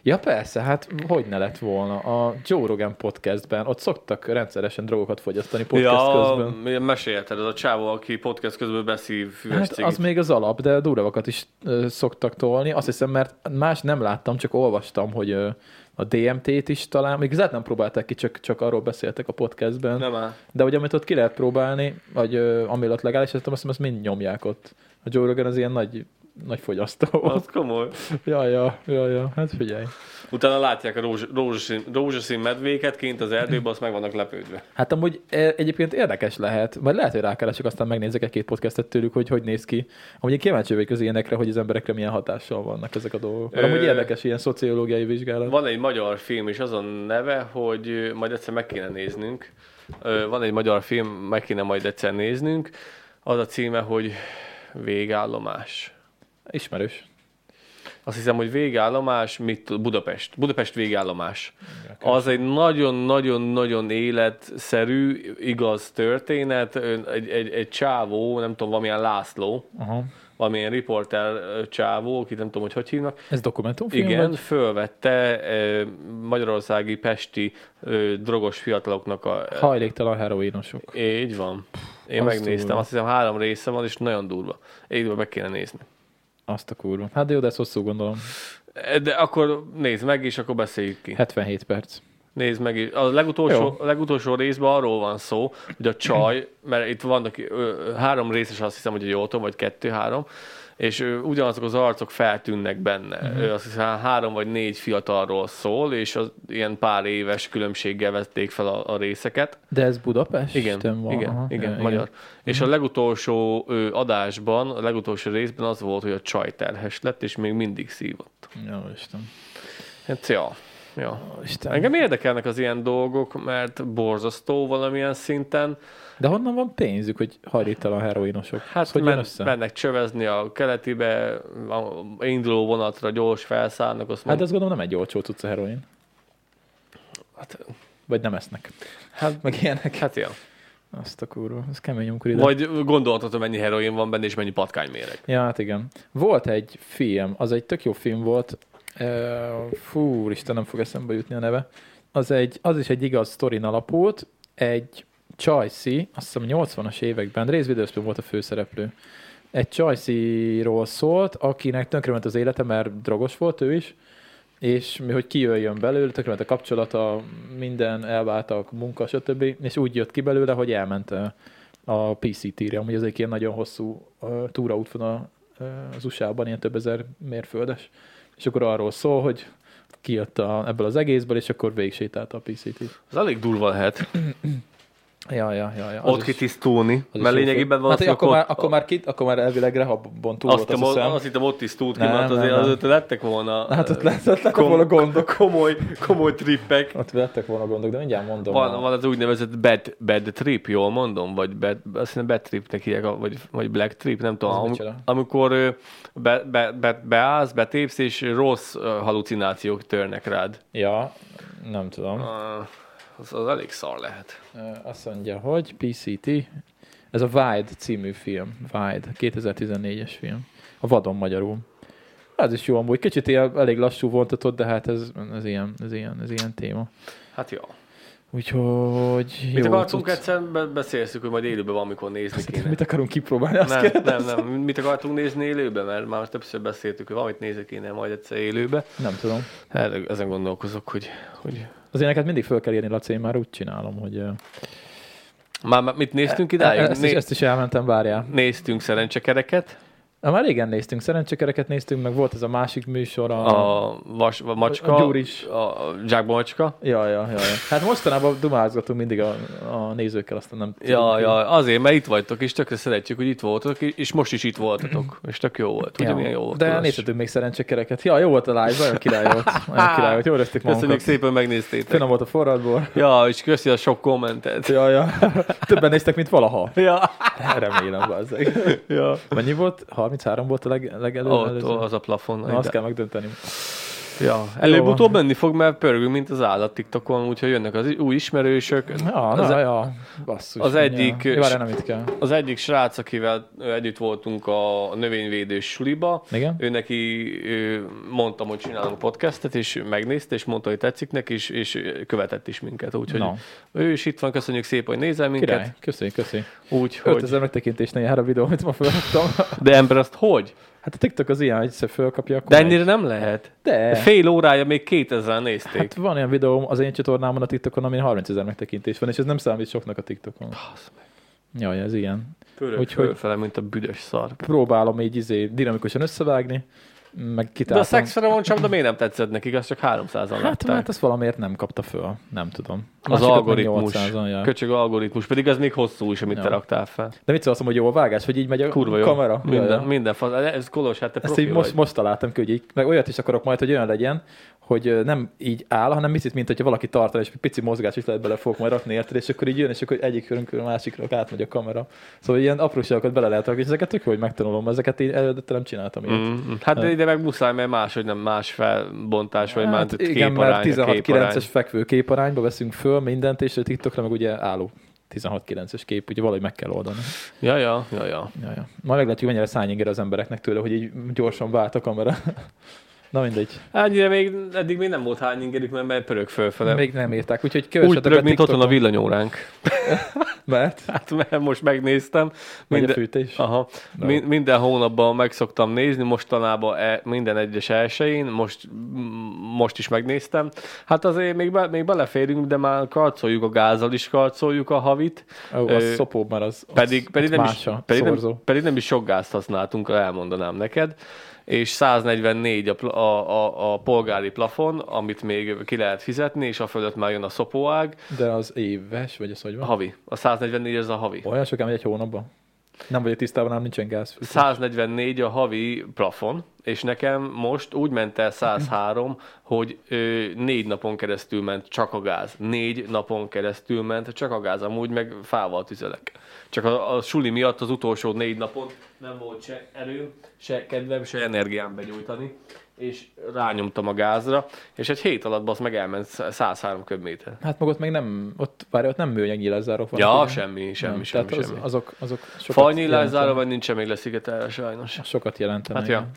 Ja persze, hát hogy ne lett volna. A Joe Rogan podcastben, ott szoktak rendszeresen drogokat fogyasztani podcast ja, közben. ja, mesélted, ez a csávó, aki podcast közben beszív füves Hát cigit. az még az alap, de duravakat is ö, szoktak tolni. Azt hiszem, mert más nem láttam, csak olvastam, hogy ö, a DMT-t is talán, még nem próbálták ki, csak, csak arról beszéltek a podcastben. Nem áll. De hogy amit ott ki lehet próbálni, vagy ö, ami ott legális, azt hiszem, azt mind nyomják ott. A Joe Rogan az ilyen nagy, nagy fogyasztó. Az komoly. ja, ja, ja, ja, hát figyelj. Utána látják a rózs, rózsaszín, rózsaszín medvéket kint az erdőben, azt meg vannak lepődve. Hát amúgy e- egyébként érdekes lehet, vagy lehet, hogy rákeresek, aztán megnézek egy-két podcastet tőlük, hogy hogy néz ki. Amúgy én kíváncsi vagyok az ilyenekre, hogy az emberekre milyen hatással vannak ezek a dolgok. Mert Ö- amúgy érdekes ilyen szociológiai vizsgálat. Van egy magyar film is, azon neve, hogy majd egyszer meg kéne néznünk. Van egy magyar film, meg kéne majd egyszer néznünk. Az a címe, hogy Végállomás. Ismerős. Azt hiszem, hogy végállomás, mit Budapest. Budapest végállomás. Az egy nagyon-nagyon-nagyon életszerű, igaz történet. Egy, egy, egy csávó, nem tudom, valamilyen László, Aha. valamilyen riporter csávó, akit nem tudom, hogy hogy hívnak. Ez dokumentumfilm? Igen, Vagy? fölvette magyarországi, pesti drogos fiataloknak a... Hajléktalan heroinosok. Így van. Én Az megnéztem, durva. azt hiszem három része van, és nagyon durva. Így meg kéne nézni. Azt a kurva. Hát de jó, de ez hosszú gondolom. De akkor nézd meg, és akkor beszéljük ki. 77 perc. Nézd meg, is. a legutolsó, Jó. a legutolsó részben arról van szó, hogy a csaj, mert itt vannak ö, három részes, azt hiszem, hogy jól tudom, vagy kettő-három, és ugyanazok az arcok feltűnnek benne. Mhm. Uh-huh. Azt hiszem három vagy négy fiatalról szól, és az ilyen pár éves különbséggel vették fel a, a részeket. De ez Budapest? Igen, van. igen, Aha, igen, ja, magyar. És a legutolsó ö, adásban, a legutolsó részben az volt, hogy a csaj terhes lett, és még mindig szívott. Jó, Isten. Hát, ja. Ja. Isten. Engem érdekelnek az ilyen dolgok, mert borzasztó valamilyen szinten. De honnan van pénzük, hogy hajlítalan heroinosok? Hát hogy men, össze? mennek csövezni a keletibe, a induló vonatra gyors felszállnak, azt Hát mond... azt gondolom nem egy olcsó cucc a heroin. hát, Vagy nem esznek. hát, Meg ilyenek. hát ja. Azt a kurva. Ez kemény, amikor ide. Vagy gondolhatod, mennyi heroin van benne, és mennyi patkányméreg. Ja, hát igen. Volt egy film, az egy tök jó film volt. Fú, Isten, nem fog eszembe jutni a neve. Az, egy, az is egy igaz sztorin alapult. Egy Csajci, azt hiszem 80-as években, Reese Witherspoon volt a főszereplő. Egy Csajciról szólt, akinek tönkrement az élete, mert drogos volt ő is, és mi, hogy kijöjjön belőle, tönkrement a kapcsolata, minden, elváltak, munka, stb. És úgy jött ki belőle, hogy elment a PCT-re, amúgy az egy ilyen nagyon hosszú uh, túraútvonal az USA-ban, ilyen több ezer mérföldes. És akkor arról szól, hogy kijött a, ebből az egészből, és akkor végig sétálta a PCT. Az elég durva lehet. Ja, ja, ja. ja. az Ott is- kitisztulni, az is mert lényegében film. Hát, van akkor, már, akkor, már kit, akkor már elvileg rehabon túl azt, volt, azt hiszem. azt hittem ott tisztult ki, Nem, mert azért nem, nem. lettek volna Hát ott lett- lettek kom- volna gondok. Komoly, komoly trippek. Ott vettek volna gondok, de mindjárt mondom. Van, van az úgynevezett bad, bad trip, jól mondom, vagy bad, azt hiszem bad tripnek hívják, vagy, vagy black trip, nem tudom. Az Am, amikor be, be, be, beállsz, betépsz, és rossz halucinációk törnek rád. Ja, nem tudom. Uh, az, az elég szar lehet. Azt mondja, hogy PCT, ez a Wide című film, Wide, 2014-es film. A vadon magyarul. Ez is jó amúgy. Kicsit ilyen, elég lassú vontatott, de hát ez, ez, ilyen, ez, ilyen, ez ilyen téma. Hát jó. Úgyhogy Mit jó, akartunk egyszer, be- beszélszük, hogy majd élőben valamikor nézni kéne. Mit akarunk kipróbálni? Azt Nem, nem, nem. Mit akartunk nézni élőben? Mert már többször beszéltük, hogy valamit nézni kéne majd egyszer élőbe. nem tudom. Erre- Ezen gondolkozok, hogy, hogy... Az éneket mindig föl kell írni, Laci, én már úgy csinálom, hogy... Már, már mit néztünk idáig? Ezt Né- ezt is elmentem, várjál. néztünk szerencsekereket, már régen néztünk, szerencsekereket néztünk, meg volt ez a másik műsor, a... a, vas, a macska, A Gyuris. a, zsákba macska. Ja, ja, ja, ja. Hát mostanában dumázgatunk mindig a, a nézőkkel, aztán nem Ja, ja, azért, mert itt vagytok, és tökre szeretjük, hogy itt voltatok, és most is itt voltatok, és tök jó volt. Ugye milyen jó volt? De nézhetünk még szerencsekereket. Ja, jó volt a live, nagyon király volt. Nagyon király volt, jól Köszönjük magunkat. szépen, megnéztétek. Finom volt a forradból. Ja, és köszi a sok kommentet. Ja, ja. Többen néztek, mint valaha. Ja. Remélem, bazzeg. ja. Mennyi volt? 33 volt a leg, legelőbb? Ott, előző? az a plafon. Na, azt kell megdönteni. Ja, előbb-utóbb menni fog, mert pörgünk, mint az állat TikTokon, úgyhogy jönnek az új ismerősök. Ja, az, na, ja. Basszus. az egyik- Ja. Nem itt kell. az egyik srác, akivel együtt voltunk a növényvédős suliba, Igen? ő neki ö, mondtam, hogy csinálunk podcastet, és megnézte, és mondta, hogy tetszik neki, és, és követett is minket. Úgyhogy Na, ő is itt van, köszönjük szépen, hogy nézel minket. király. Köszi, köszi. Úgyhogy, 5000 megtekintésnél jár a videó, amit ma felraktam. de ember azt hogy? Hát a TikTok az ilyen, hogy egyszer fölkapja, akkor De ennyire nem lehet. De. Fél órája még 2000 nézték. Hát van olyan videóm az én csatornámon a TikTokon, amin 30 ezer megtekintés van, és ez nem számít soknak a TikTokon. Basz meg. Jaj, ez ilyen. Úgyhogy- fölfele, mint a büdös szar. Próbálom így izé dinamikusan összevágni, meg De a kitáltam. Sex Pheromone csapda miért nem tetszett nekik? Az csak 300-an Hát, látták. mert ezt valamiért nem kapta föl. Nem tudom. A az algoritmus. 800-an, ja. Köcsög algoritmus, pedig ez még hosszú is, amit Ja. te raktál fel. De mit szólsz, hogy jó a vágás, hogy így megy a Kurva jó. kamera? Minden, Ja, ja. minden fasz. Ez Kolos, hát te Ezt így most, vagy. most találtam ki, hogy így, meg olyat is akarok majd, hogy olyan legyen, hogy nem így áll, hanem picit, mint hogyha valaki tartana, és pici mozgás is lehet bele fog majd rakni érted, és akkor így jön, és akkor egyik körünkről a másikra átmegy a kamera. Szóval ilyen apróságokat bele lehet rakni, és ezeket tök jó, hogy megtanulom, ezeket én előtte nem csináltam ilyet. Mm, hát de ide meg muszáj, mert más, hogy nem más felbontás, vagy már Hát igen, képarány, mert 16-9-es képarány. fekvő képarányba veszünk föl mindent, és a TikTokra meg ugye álló 16-9-es kép, ugye valahogy meg kell oldani. Ja, ja, ja, ja. Ja, ja. Majd meglátjuk, mennyire szányinger az embereknek tőle, hogy így gyorsan vált a kamera. Na mindegy. Annyira még, eddig még nem volt hány ingerük, mert, mert pörög fölfele. Még nem írták, úgyhogy Úgy kövessetek pörög, a mint otthon a TikTokon. villanyóránk. Mert? Hát mert most megnéztem. A Minden, fűtés. aha, No. min, minden hónapban meg szoktam nézni, mostanában e, minden egyes elsőjén, most, most is megnéztem. Hát azért még, be, még beleférünk, de már karcoljuk a gázzal is, karcoljuk a havit. Ó, az Ö, szopó, mert az, Pedig, az, pedig, ott nem is, a pedig, nem, pedig nem is sok gázt használtunk, elmondanám neked. És 144 a, a, a, a polgári plafon, amit még ki lehet fizetni, és a fölött már jön a szopóág. De az éves, vagy az hogy A van? havi. A 144 ez a havi. Olyan sokan megy egy hónapban? Nem vagyok tisztában, nem nincsen gáz. 144 a havi plafon, és nekem most úgy ment el 103, hogy ö, négy napon keresztül ment csak a gáz. Négy napon keresztül ment csak a gáz, amúgy meg fával tüzelek. Csak a, a suli miatt az utolsó négy napon nem volt se erőm, se kedvem, se energiám begyújtani, és rányomtam a gázra, és egy hét alatt az meg elment 103 köbméter. Hát meg ott meg nem, ott, várj, ott nem műanyag nyílászárok vannak. Ja, ugye? semmi, semmi, nem, semmi, tehát semmi. Az, azok, azok sokat jelentenek. vagy nincsen még leszigetelve sajnos. Sokat jelentenek. Hát ja.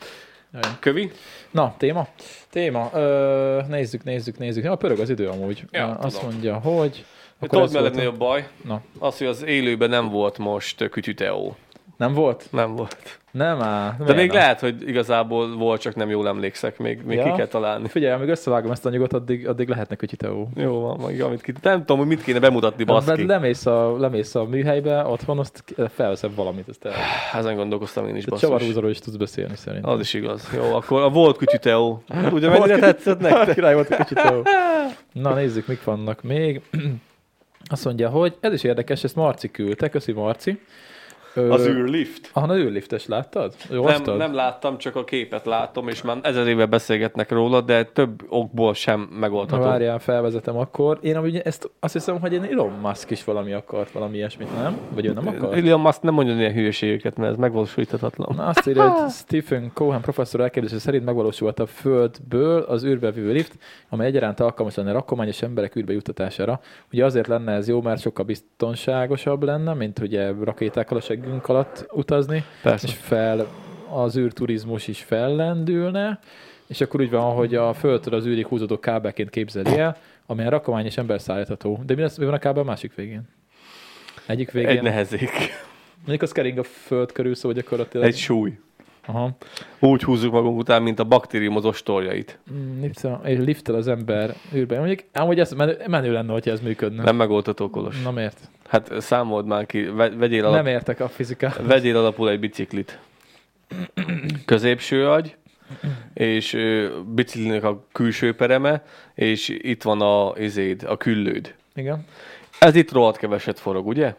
Jaj. Kövi? Na, téma? Téma. Ö, nézzük, nézzük, nézzük. Ja, pörög az idő amúgy. Ja, Ö, Azt mondja, hogy... Tudod, ez mi a a- baj? Na, Az, hogy az élőben nem volt most kütyüteó. Nem volt? Nem volt. Nem áll. De még lehet, hogy igazából volt, csak nem jól emlékszek, még, még Ja. ki kell találni. Figyelj, amíg összevágom ezt a anyagot, addig, addig lehetne kötyiteó. Jó van, majd amit ki... Nem tudom, hogy mit kéne bemutatni, baszki. Lemész a, lemész a műhelybe, otthon, azt felveszed valamit, azt el. Ezen gondolkoztam én is, basszus. csavarhúzóról is tudsz beszélni szerintem. Az is igaz. Jó, akkor a volt kütyüteó. Ugye mennyire tetszett nektek? Király volt a kötyiteó. Na nézzük, mik vannak még. Azt mondja, hogy ez is érdekes, ezt Marci küldte, köszi Marci. Az űrlift. Aha, az űrliftes láttad? Jó, Nem, nem láttam, csak a képet látom, és már ezer éve beszélgetnek róla, de több okból sem megoldható. várjál, felvezetem akkor. Én amúgy ezt azt hiszem, hogy én Elon Musk is valami akart, valami ilyesmit, nem? Vagy ő nem akart? Elon Musk nem mondjon ilyen hülyeségeket, mert ez megvalósíthatatlan. Na, azt írja, hogy Stephen Cohen professzor elképzelése szerint megvalósulhat a Földből az űrbe vívő lift, amely egyaránt alkalmas lenne rakományos emberek űrbe juttatására. Ugye azért lenne ez jó, mert sokkal biztonságosabb lenne, mint ugye rakétákkal a seggünk alatt utazni, Persze. és fel az űrturizmus is fellendülne, és akkor úgy van, hogy a Földtől az űrig húzódó kábelként képzeli el, amelyen rakományos ember szállítható. De mi, lesz, mi van a kábel másik végén? Egyik végén. Egy nehezék. Mondjuk az kering a Föld körül, szóval gyakorlatilag... Egy súly. Aha. Úgy húzzuk magunk után, mint a baktérium az ostorjait. Mm, liftel, egy liftel az ember űrbe. Mondjuk, amúgy ez menő, menő lenne, hogyha ez működne. Nem megoldható, Kolos. Na miért? Hát számold már ki, ve- vegyél, alap, Nem értek a fizikát. vegyél alapul egy biciklit. Középső agy, és biciklinek a külső pereme, és itt van a izéd, a küllőd. Igen. Ez itt rohadt keveset forog, ugye?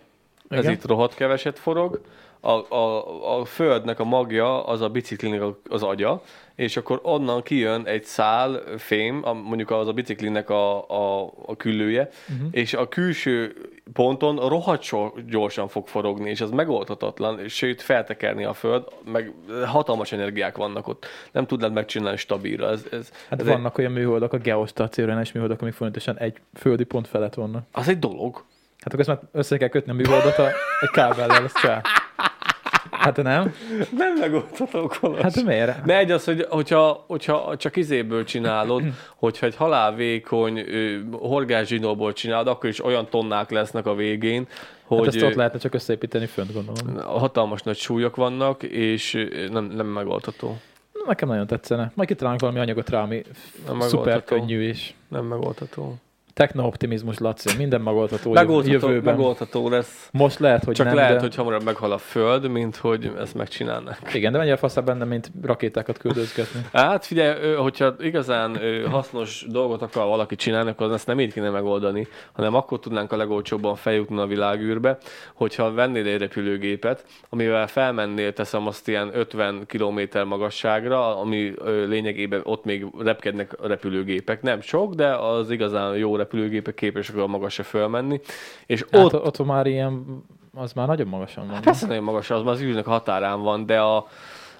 Ez Igen. itt rohadt keveset forog. A, a, a földnek a magja az a biciklinek az agya, és akkor onnan kijön egy szál fém, a, mondjuk az a biciklinek a, a, a küllője, uh-huh. és a külső ponton rohadt gyorsan fog forogni, és az megoldhatatlan, és sőt feltekerni a föld, meg hatalmas energiák vannak ott. Nem tudnád megcsinálni stabilra. Ez, ez, Hát ez vannak olyan műholdak, a geostációrendes műholdak, amik folyamatosan egy földi pont felett vannak. Egy, az egy dolog. Hát akkor ezt már össze kell kötni a műholdat a, egy kábellel, ez csá. Hát nem? Nem megoldható, Kolos. Hát miért? Megy az, hogy, hogyha, hogyha csak izéből csinálod, hogyha egy halálvékony ö, horgászzsinóból csinálod, akkor is olyan tonnák lesznek a végén, Hát hogy ezt ott lehetne csak összeépíteni fönt, gondolom. hatalmas nagy súlyok vannak, és nem, nem megoldható. Nekem nagyon tetszene. Majd kitalálunk valami anyagot rá, ami Nem szuper könnyű is. Nem megoldható. Techno-optimizmus, Laci, minden megoldható Megoldható, jövőben. megoldható lesz. Most lehet, hogy Csak nem, lehet, de... hogy hamarabb meghal a Föld, mint hogy ezt megcsinálnák. Igen, de mennyire faszább benne, mint rakétákat küldözgetni. Hát figyelj, hogyha igazán hasznos dolgot akar valaki csinálni, akkor ezt nem így kéne megoldani, hanem akkor tudnánk a legolcsóbban feljutni a világűrbe, hogyha vennél egy repülőgépet, amivel felmennél, teszem azt ilyen 50 km magasságra, ami lényegében ott még repkednek a repülőgépek. Nem sok, de az igazán jó repülőgépek képesek a magasra fölmenni. És Hát ott, ott, már ilyen, az már nagyon magasan van. persze nagyon magas, az már az űrnek határán van, de a,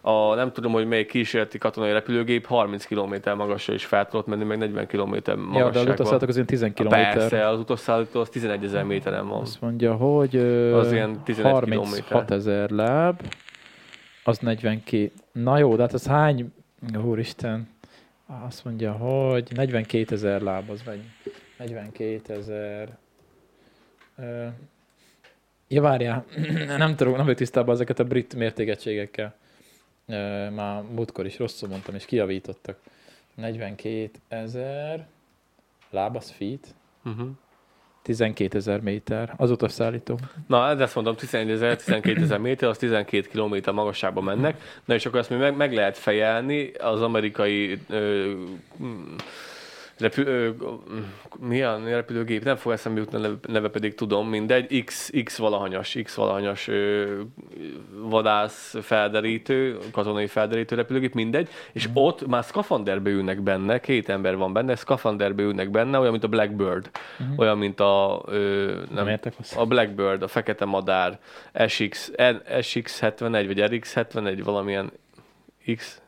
a, nem tudom, hogy melyik kísérleti katonai repülőgép 30 km magasra is fel tudott menni, meg 40 km ja, de az magasságban. utasszállítók az ilyen 10 km. Persze, az utasszállító az 11 ezer méteren van. Azt mondja, hogy Az ilyen 11 36 kilométer. ezer láb, az 42. Na jó, de hát az hány, úristen, Azt mondja, hogy 42 ezer láb, az vagy 42 ezer. Ja, várjál, nem tudom, nem vagyok tisztában ezeket a brit mértékegységekkel. Már múltkor is rosszul mondtam, és kijavítottak. 42 ezer láb, az feet, Uh-huh. 12 ezer méter, az utasszállító. Na, ez ezt mondom, 11 ezer, 12 ezer méter, az 12 kilométer magasságba mennek. Na és akkor ezt még meg, meg lehet fejelni az amerikai ö, repü, ö, mm, milyen repülőgép, nem fog eszembe jutni a neve, neve pedig tudom, mindegy, X, X valahanyas, X valahanyas ö, vadász felderítő, katonai felderítő repülőgép, mindegy, és Mhm. ott már szkafanderbe ülnek benne, két ember van benne, szkafanderbe ülnek benne, olyan, mint a Blackbird, olyan, mint a ö, Nem, nem, a Blackbird, a fekete madár, SX, N- SX71, vagy RX71, valamilyen X,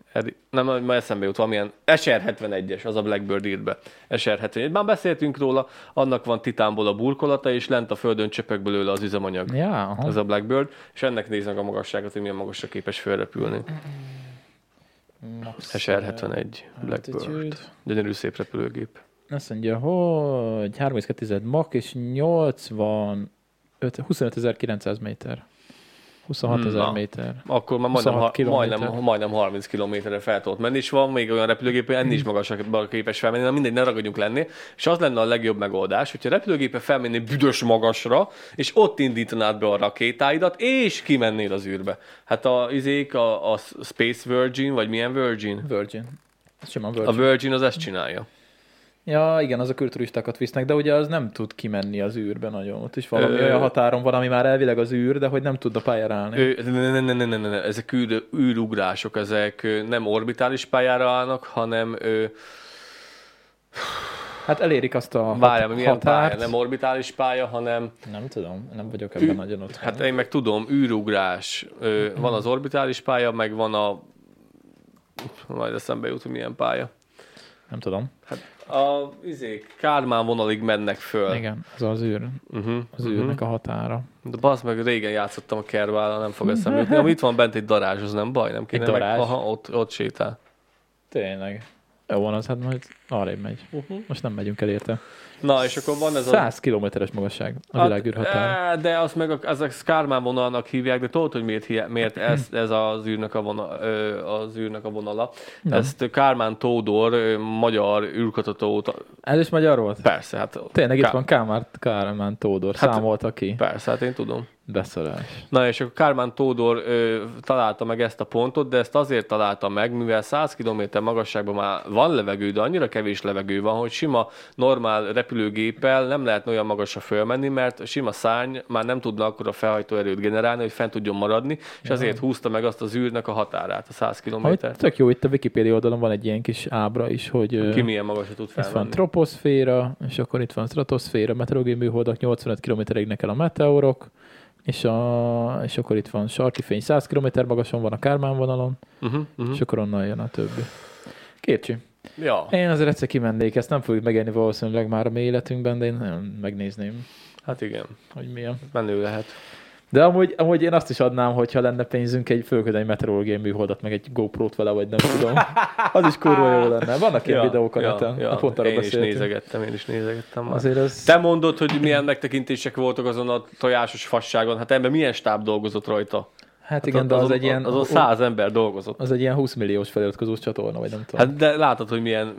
nem, ma eszembe jut, valamilyen SR71-es, az a Blackbird írt be. SR71. Már beszéltünk róla, annak van titánból a burkolata, és lent a földön csöpög belőle az üzemanyag. Ja, aha. Ez a Blackbird, és ennek néznek a magasságot, hogy milyen magasra képes felrepülni. Max, SR71 Blackbird. Gyönyörű szép repülőgép. Azt mondja, hogy 3,2 mak és 80, 25.900 méter. 26 ezer méter. Akkor már majdnem, 26 ha, majdnem, majdnem 30 kilométerre fel tudott menni, és van még olyan repülőgép, hogy ennél is magasra képes felmenni, na mindegy, ne ragadjunk lenni. És az lenne a legjobb megoldás, hogyha a repülőgépe felmenni büdös magasra, és ott indítanád be a rakétáidat, és kimennél az űrbe. Hát a izék, a, a Space Virgin, vagy milyen Virgin? Virgin. Ez simán A Virgin. Virgin az ezt csinálja. Ja, igen, az a külturistákat visznek, de ugye az nem tud kimenni az űrbe nagyon. Ott is valami Ö- olyan határon van, ami már elvileg az űr, de hogy nem tud a pályára állni. Ő, ne, ne, ne, ne, ne, ne, ezek űr, űrugrások, ezek ö, nem orbitális pályára állnak, hanem ö, Hát elérik azt a hat- várjál, milyen pálya, határt. nem orbitális pálya, hanem Nem tudom, nem vagyok ebben nagyon otthon. Hát én meg tudom, űrugrás. Ö, van az orbitális pálya, meg van a... Majd eszembe jut, hogy milyen pálya. Nem tudom. A izék, Kármán vonalig mennek föl. Igen, az az űr, Uh-huh, az űrnek a határa. De bazd meg, régen játszottam a kervállal, nem fog eszembe jutni. Ami itt van bent egy darázs, az nem baj, nem kéne Egy meg... darázs? Aha, ott, ott sétál. Tényleg. Jó van az, hát majd arrébb megy. Uh-huh. Most nem megyünk el érte. Na, és akkor van ez a... 100 kilométeres magasság a világűr határa. Hát, de azt meg a, ezek Kármán vonalnak hívják, de tudod, hogy miért, miért ez, ez az, űrnek a vonal, az űrnek a vonala. Nem. Ezt Kármán Tódor, magyar űrkutató, Ez is magyar volt? persze, hát Tényleg itt Ká- van Kálmár Kármán Tódor, Hát- számolta ki. Persze, hát én tudom. Beszarás. Na és akkor Kármán Tódor ö, találta meg ezt a pontot, de ezt azért találta meg, mivel 100 km magasságban már van levegő, de annyira kevés levegő van, hogy sima, normál repülőgéppel nem lehetne olyan magasra fölmenni, mert a sima szárny már nem tudna akkor a felhajtó erőt generálni, hogy fent tudjon maradni, és ezért húzta meg azt az űrnek a határát, a 100 Ahogy kilométert. tök jó, itt a Wikipedia oldalon van egy ilyen kis ábra is, hogy Ki milyen magasra tud itt van felmenni. troposzféra, és akkor itt van stratoszféra, meteorológiai műholdak, 85 km égnek el a meteorok, és, a, és akkor itt van sarki fény 100 km magason van a Kármán vonalon, Uh-huh, uh-huh. és akkor onnan jön a többi. Kércsi. Ja, Én azért egyszer kimennék, ezt nem fogjuk megélni valószínűleg már a mi életünkben, de én nagyon megnézném, hát igen, hogy milyen. menő lehet. De amúgy, amúgy én azt is adnám, hogyha lenne pénzünk egy fölködni egy meteorológiai műholdat, meg egy GoPro-t vele, vagy nem tudom. Az is kurva jó lenne. Vannak ilyen videók a neten, ja, pont arról én is beszéltünk. nézegettem, én is nézegettem. már. Azért az... Te mondod, hogy milyen megtekintések voltak azon a tojásos fasságon. Hát ember milyen stáb dolgozott rajta? Hát igen, de azon, az egy ilyen... Azon száz ember dolgozott. Az egy ilyen 20 milliós feliratkozós csatorna, vagy nem tudom. Hát de látod, hogy milyen...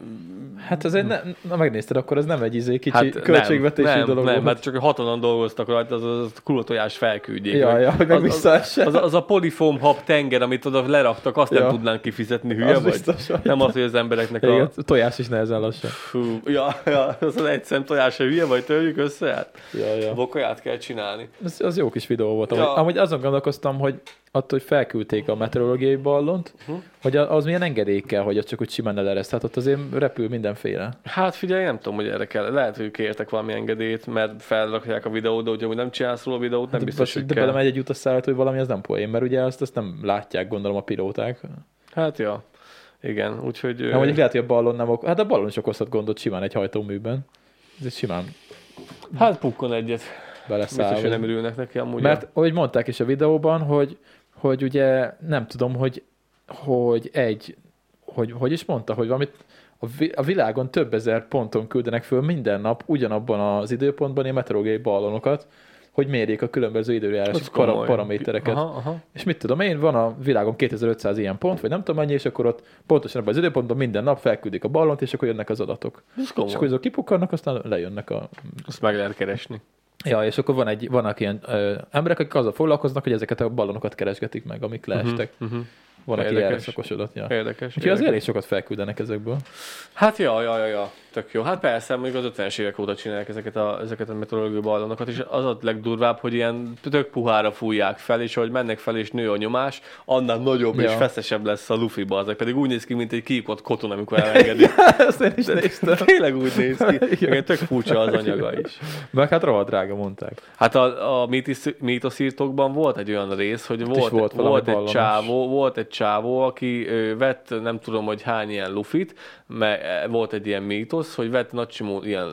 Hát az egy, ne, na megnézted, akkor ez nem egy izé kicsi Hát hát költségvetési nem, dolog nem, mert csak hatonan dolgoztak rajta, az, az kurva tojás felküldjék. Ja, ja, hogy meg az, az, az, az, a polifóm hab tenger, amit oda leraktak, azt Ja. nem tudnánk kifizetni, hülye Az vagy? biztos, hogy- Nem az, hogy az embereknek a... Igen, a tojás is nehezen lassan. Fú, ja, ja, az az egy szem tojás, hülye vagy, törjük össze, hát Ja, ja. bokaját kell csinálni. Az, az jó kis videó volt. Ja. Amúgy azon gondolkoztam, hogy attól, hogy felküldték a meteorológiai ballont, Uh-huh. hogy az milyen engedékkel, hogy az csak úgy simán eleresz. Tehát ott azért repül mindenféle. Hát figyelj, nem tudom, hogy erre kell. Lehet, hogy kértek valami engedélyt, mert felrakják a videót, de hogyha nem csinálsz róla a videót, nem de, biztos, hogy de kell. belemegy egy utasszállító, hogy valami az nem poén, mert ugye azt, azt nem látják, gondolom a pilóták. Hát ja, igen, úgyhogy... Nem, mondjuk lehet, hogy a ballon nem ok... Hát a ballon is okozhat gondot simán egy hajtóműben. Ez simán Hát pukkon egyet. beleszáll. Biztos, hogy nem örülnek neki amúgy. Mert, ahogy mondták is a videóban, hogy, hogy ugye nem tudom, hogy, hogy egy, hogy, hogy is mondta, hogy valamit a, vi- a világon több ezer ponton küldenek föl minden nap ugyanabban az időpontban ilyen meteorológiai ballonokat, hogy mérjék a különböző időjárási para- komoly. paramétereket. Aha, aha. És mit tudom én, van a világon 2500 ilyen pont, vagy nem tudom mennyi, és akkor ott pontosan abban az időpontban minden nap felküldik a ballont, és akkor jönnek az adatok. Ez És akkor komoly. azok kipukkannak, aztán lejönnek a... Azt meg lehet keresni. Ja, és akkor van egy, vannak ilyen ö, emberek, akik azzal foglalkoznak, hogy ezeket a ballonokat keresgetik meg, amik leestek. Uh-huh. Van, aki Érdekes. erre szakosodott. Ja. Érdekes. Úgyhogy az elég sokat felküldenek ezekből. Hát ja, ja, ja, ja, tök jó. Hát persze, mondjuk az 50-es évek óta csinálják ezeket a, ezeket a meteorológiai ballonokat, és az a legdurvább, hogy ilyen tök puhára fújják fel, és ahogy mennek fel és nő a nyomás, annál nagyobb Ja. és feszesebb lesz a lufi bazeg. Pedig úgy néz ki, mint egy kiikott koton, amikor elengedi. Ezt én is néztem. Tényleg úgy néz ki. Igen. Tök furcsa az anyaga is. Meg hát rohadt drága, mondták. Hát a, a mítoszírtokban volt egy olyan rész, hogy volt, volt volt, egy csávó, volt egy csávó, aki vett nem tudom, hogy hány ilyen lufit, mert volt egy ilyen mítosz, hogy vett nagy ilyen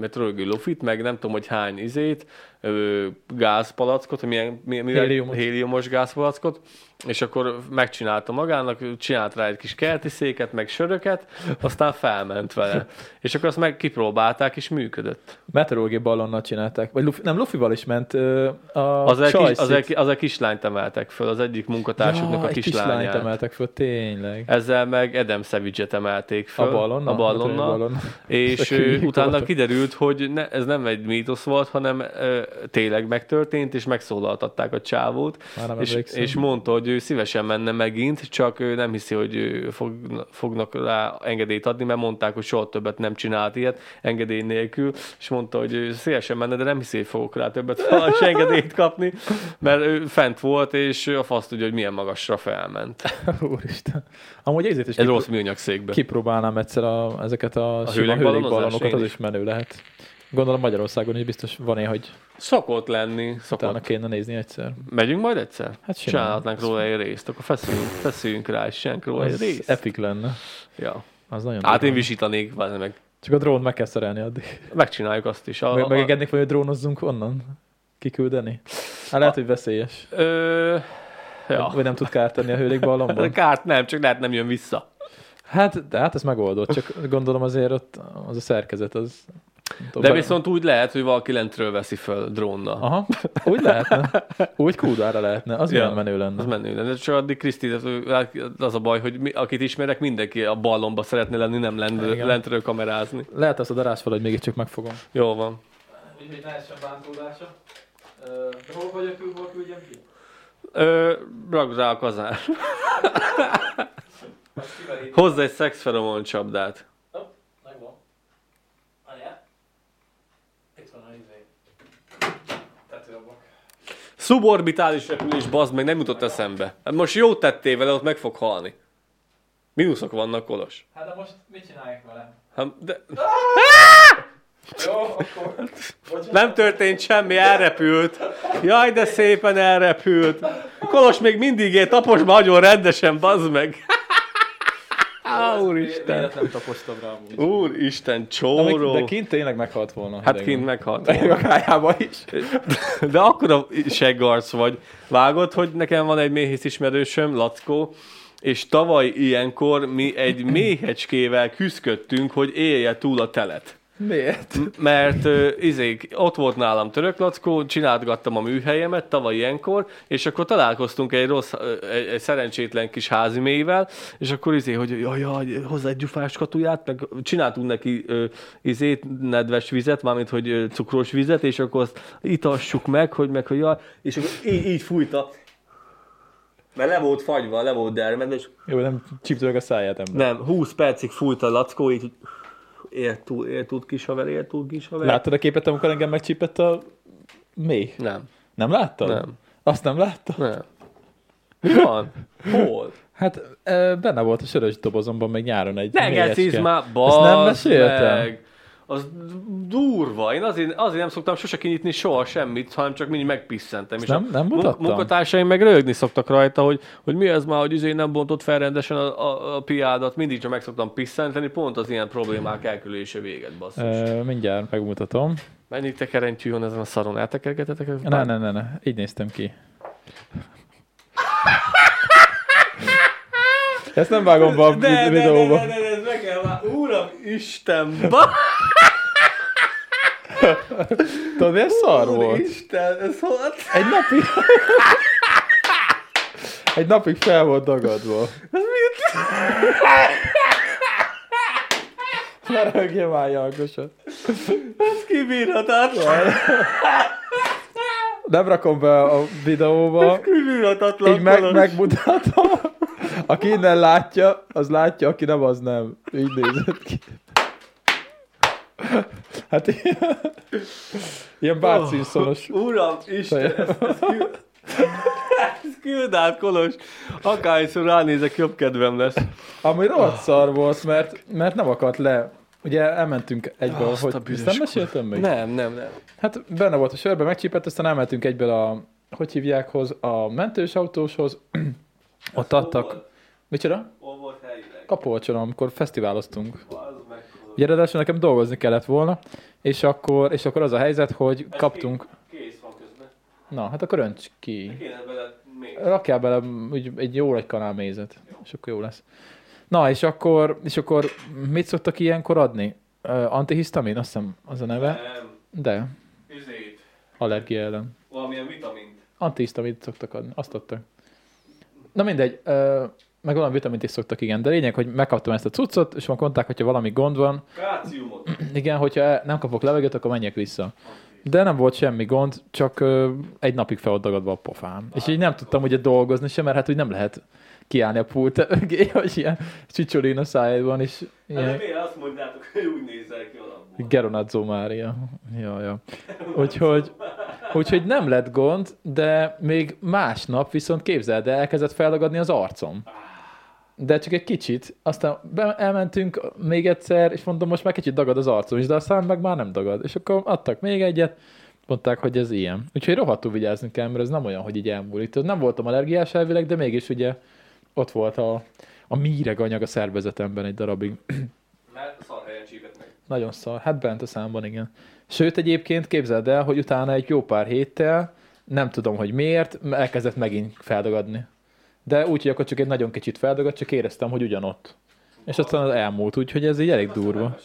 meteorológiai lufit, meg nem tudom, hogy hány izét, ö, gázpalackot, milyen, milyen, Héliumos. héliumos gázpalackot, és akkor megcsinálta magának, csinált rá egy kis kerti széket, meg söröket, aztán felment vele. És akkor azt meg kipróbálták, és működött. Meteorológiai ballonnal csinálták. Vagy Luffy, nem, Luffyval is ment ö, a Az egy, kis, az, egy, az egy kislányt emeltek föl, az egyik munkatársuknak ja, a egy kislányt kislányát. emeltek föl, tényleg. Ezzel meg Adam Savage-et emelték föl. A ballonnal? A ballonnal. ballonnal. És utána kiderült, hogy ne, ez nem egy mítosz volt, hanem ö, tényleg megtörtént, és megszólaltatták a csávót. És, emlékszem. és mondta, hogy ő szívesen menne megint, csak ő nem hiszi, hogy ő fog, fognak rá engedélyt adni, mert mondták, hogy soha többet nem csinált ilyet engedély nélkül, és mondta, hogy ő szívesen menne, de nem hiszi, hogy fogok rá többet és engedélyt kapni, mert ő fent volt, és a fasz tudja, hogy milyen magasra felment. Úristen. Amúgy ezért is Ez kipro- rossz műanyag székbe. kipróbálnám egyszer a, ezeket a, a én az is menő lehet. Gondolom Magyarországon is biztos van ilyen, hogy Szokott lenni, utána szokott. kéne nézni egyszer. Megyünk majd egyszer? Hát simán. Csinálhatnánk róla egy részt, akkor feszüljünk, feszüljünk rá, és csinálunk róla egy Az részt. epic lenne. Ja. Az nagyon Hát én durva. visítanék, várj meg. Csak a drón meg kell szerelni addig. Megcsináljuk azt is. A, Meg, a, megengednék, hogy drónozzunk onnan? Kiküldeni? Hát lehet, hogy veszélyes. Ö, ja. Vagy nem tud kárt tenni a hőlékballonban? Kárt nem, csak lehet nem jön vissza. Hát, de hát ez megoldott, csak gondolom azért ott az a szerkezet az... De viszont úgy lehet, hogy valaki lentről veszi föl drónnal. Aha, úgy lehetne. Úgy kúdára lehetne. Az Ja. menő lenne. Az menő lenne. Csak addig Kriszti, az a baj, hogy mi, akit ismerek, mindenki a ballonba szeretne lenni, nem lentről, Igen. lentről kamerázni. Lehet azt a darásfal, hogy mégiscsak megfogom. Jó van. Úgyhogy ne essen bántódása. Hol vagyok, hol küldjem ki? Ö, rakd rá a kazán. Hozzá egy szexferomon csapdát. Megvan. Várjál. Itt van a izé. Tetőablak. Szuborbitális repülés, bazd meg, nem jutott eszembe. Hát most jót tettél vele, ott meg fog halni. Mínuszok vannak, Kolos. Hát de most mit csinálják vele? Hát, de Jó, akkor... Nem történt semmi, elrepült. Jaj, de szépen elrepült. Kolos még mindig él, taposd nagyon rendesen, bazd meg. Á, úristen. Véletlen tapostam rá amúgy. Úristen, De, csóró. de kint tényleg meghalt volna. Hát idegen. kint meghalt. Meg a kájába is. De akkor a seggarc vagy. Vágod, hogy nekem van egy méhész ismerősöm, Lackó, és tavaly ilyenkor mi egy méhecskével küzdködtünk, hogy élje túl a telet. Miért? Mert uh, izék, ott volt nálam török lackó, csinálgattam a műhelyemet tavaly ilyenkor, és akkor találkoztunk egy rossz, ö, egy, egy szerencsétlen kis házi mélyvel, és akkor izé, hogy jaj, jaj, hozzá egy gyufás katuját, meg csináltunk neki ö, izét, nedves vizet, mármint, hogy ö, cukros vizet, és akkor azt itassuk meg, hogy meg, hogy jaj, és akkor így, így fújta. Mert le volt fagyva, le volt dermedve, és Jó, nem csíptőleg a száját ember. nem, 20 percig fújt a lackó, így, hogy ér túl, ér túl kis haver, ér túl kis haver. Láttad a képet, amikor engem megcsípett a méh? Nem. Nem láttad? Nem. Azt nem láttad? Nem. Mi van? Hol? Hát benne volt a sörös dobozomban még nyáron egy Ne geciz már, nem meséltem? meg. Az durva. Én azért, azért nem szoktam sose kinyitni soha semmit, hanem csak mindig megpisszentem. Ezt nem- nem mutattam? Munkatársaim meg rögni szoktak rajta, hogy, hogy mi ez már, hogy izé nem bontott fel rendesen a, a, a piádat. Mindig csak meg szoktam pisszenteni, pont az ilyen problémák elkülése véget, basszus. E, mindjárt megmutatom. Mennyi tekerentyű van ezen a szaron? Eltekergetetek? Ne, ne, ne, ne. Így néztem ki. Ezt nem vágom be a De, de, de, videóba. de, de, ez meg kell már, Uram, Isten! Tudod, milyen szar volt? Isten, ez volt? Egy napig... Egy napig fel volt dagadva. Ez mit? Ne rögjél már, Jankosa. Ez kibírhatatlan. Nem rakom be a videóba. Kibírhatatlan. Így meg, megmutatom. Aki innen látja, az látja, aki nem, az nem. Így nézett ki. Hát ilyen, ilyen Bart Simpsonos. Uram, Isten, ez, ez, küld, ez küld át, Kolos. Akárszor ránézek, jobb kedvem lesz. Ami rohadt szar volt, mert, mert nem akart le. Ugye elmentünk egyből, Azt hogy ezt nem meséltem még? Nem, nem, nem. Hát benne volt a sörbe, megcsípett, aztán elmentünk egyből a, hogy hívják, hoz, a mentős autóshoz. Ott adtak. Micsoda? Hol volt helyileg? Kapolcson, amikor fesztiváloztunk. Meg. Ugye ráadásul nekem dolgozni kellett volna, és akkor, és akkor az a helyzet, hogy kaptunk, Kész van közben. na, hát akkor önts ki. Kéne bele. Rakjál bele úgy, egy jó egy kanál mézet, és akkor jó lesz. Na, és akkor, és akkor mit szoktak ilyenkor adni? Uh, antihisztamin, azt hiszem az a neve, Nem. de Üzét. allergia ellen. Valamilyen vitamint. Antihisztamint szoktak adni, azt adtak. Na mindegy, uh, meg valami vitamint is szoktak, igen, de lényeg, hogy megkaptam ezt a cuccot, és akkor mondták, hogyha valami gond van, Káciumot. igen, hogyha nem kapok levegőt, akkor menjek vissza. De nem volt semmi gond, csak ö, egy napig fel dagadva a pofám. És így nem tudtam ugye dolgozni sem, mert hát úgy nem lehet kiállni a pult mögé, hogy ilyen csicsolin a szájában, és Hát ilyen miért azt mondjátok, hogy úgy nézel ki alapból? Geronazzo Mária. Ja, ja. Úgyhogy, úgyhogy nem lett gond, de még másnap viszont képzeld el, elkezdett feldagadni az arcom. De csak egy kicsit. Aztán be, elmentünk még egyszer, és mondom, most már kicsit dagad az arcom is, de aztán meg már nem dagad. És akkor adtak még egyet, mondták, hogy ez ilyen. Úgyhogy rohadtul vigyázni kell, mert ez nem olyan, hogy így elmúlik. Nem voltam allergiás elvileg, de mégis ugye ott volt a, a míreganyag a szervezetemben egy darabig. Mert szar helyen csípett meg. Nagyon szar. Hát bent a számban, igen. Sőt, egyébként képzeld el, hogy utána egy jó pár héttel, nem tudom, hogy miért, elkezdett megint feldagadni. De úgy, hogy akkor csak egy nagyon kicsit feldagadt, csak éreztem, hogy ugyanott. És aztán az elmúlt, úgyhogy ez így elég durva.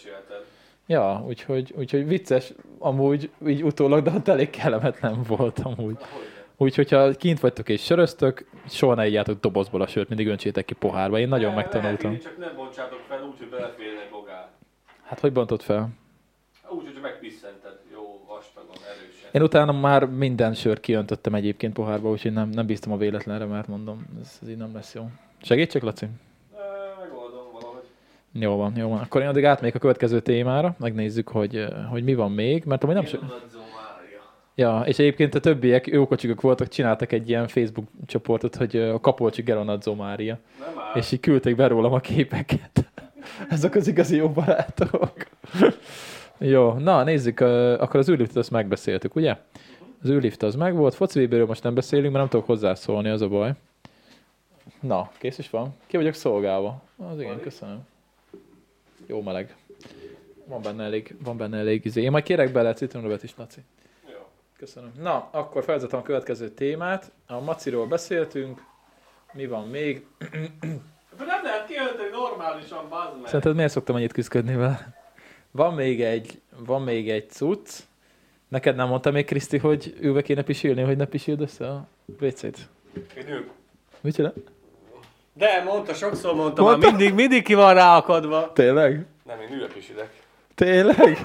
Ja, úgyhogy, úgyhogy vicces amúgy, így utólag, de ott elég kellemetlen volt amúgy. Úgyhogy ha kint vagytok és söröztök, soha ne igjátok dobozból a sört, mindig öntsétek ki pohárba. Én nagyon Lehet megtanultam. inni, Csak nem bontsátok fel úgy, hogy beleférne bogár. Hát hogy bontott fel? Úgy, hogy. Én utána már minden sört kiöntöttem egyébként pohárba, úgyhogy nem, nem bíztam a véletlenre, mert mondom, ez, ez így nem lesz jó. Segítsek, Laci? Jó van, jó van. Akkor én addig átmegyek a következő témára, megnézzük, hogy, hogy mi van még, mert amúgy nem so... Geronadzó Mária. Ja, és egyébként a többiek jókocsikok voltak, csináltak egy ilyen Facebook csoportot, hogy a Kapolcsi Geronadzó Mária, és így küldték be rólam a képeket. Ezek az igazi jó barátok. Jó, na nézzük, akkor az űrliftet azt megbeszéltük, ugye? Az űrlift az meg volt, foci VB-ről most nem beszélünk, mert nem tudok hozzászólni, az a baj. Na, kész is van. Ki vagyok szolgálva. Az igen, köszönöm. Jó meleg. Van benne elég, van benne elég izé. Én majd kérek bele citromrövet is, Laci. Jó. Köszönöm. Na, akkor felvezetem a következő témát. A maciról beszéltünk. Mi van még? De nem lehet kijönteni normálisan, bazd meg. Szerinted miért szoktam annyit küzdködni vele? Van még egy, van még egy cucc. Neked nem mondta még Kriszti, hogy ülve kéne pisilni, hogy ne pisild össze a WC-t? Én. Mit csinál? De, mondta, sokszor mondtam, Mondta? már mindig, mindig ki van ráakadva. Tényleg? Nem, én ülök is ideg. Tényleg?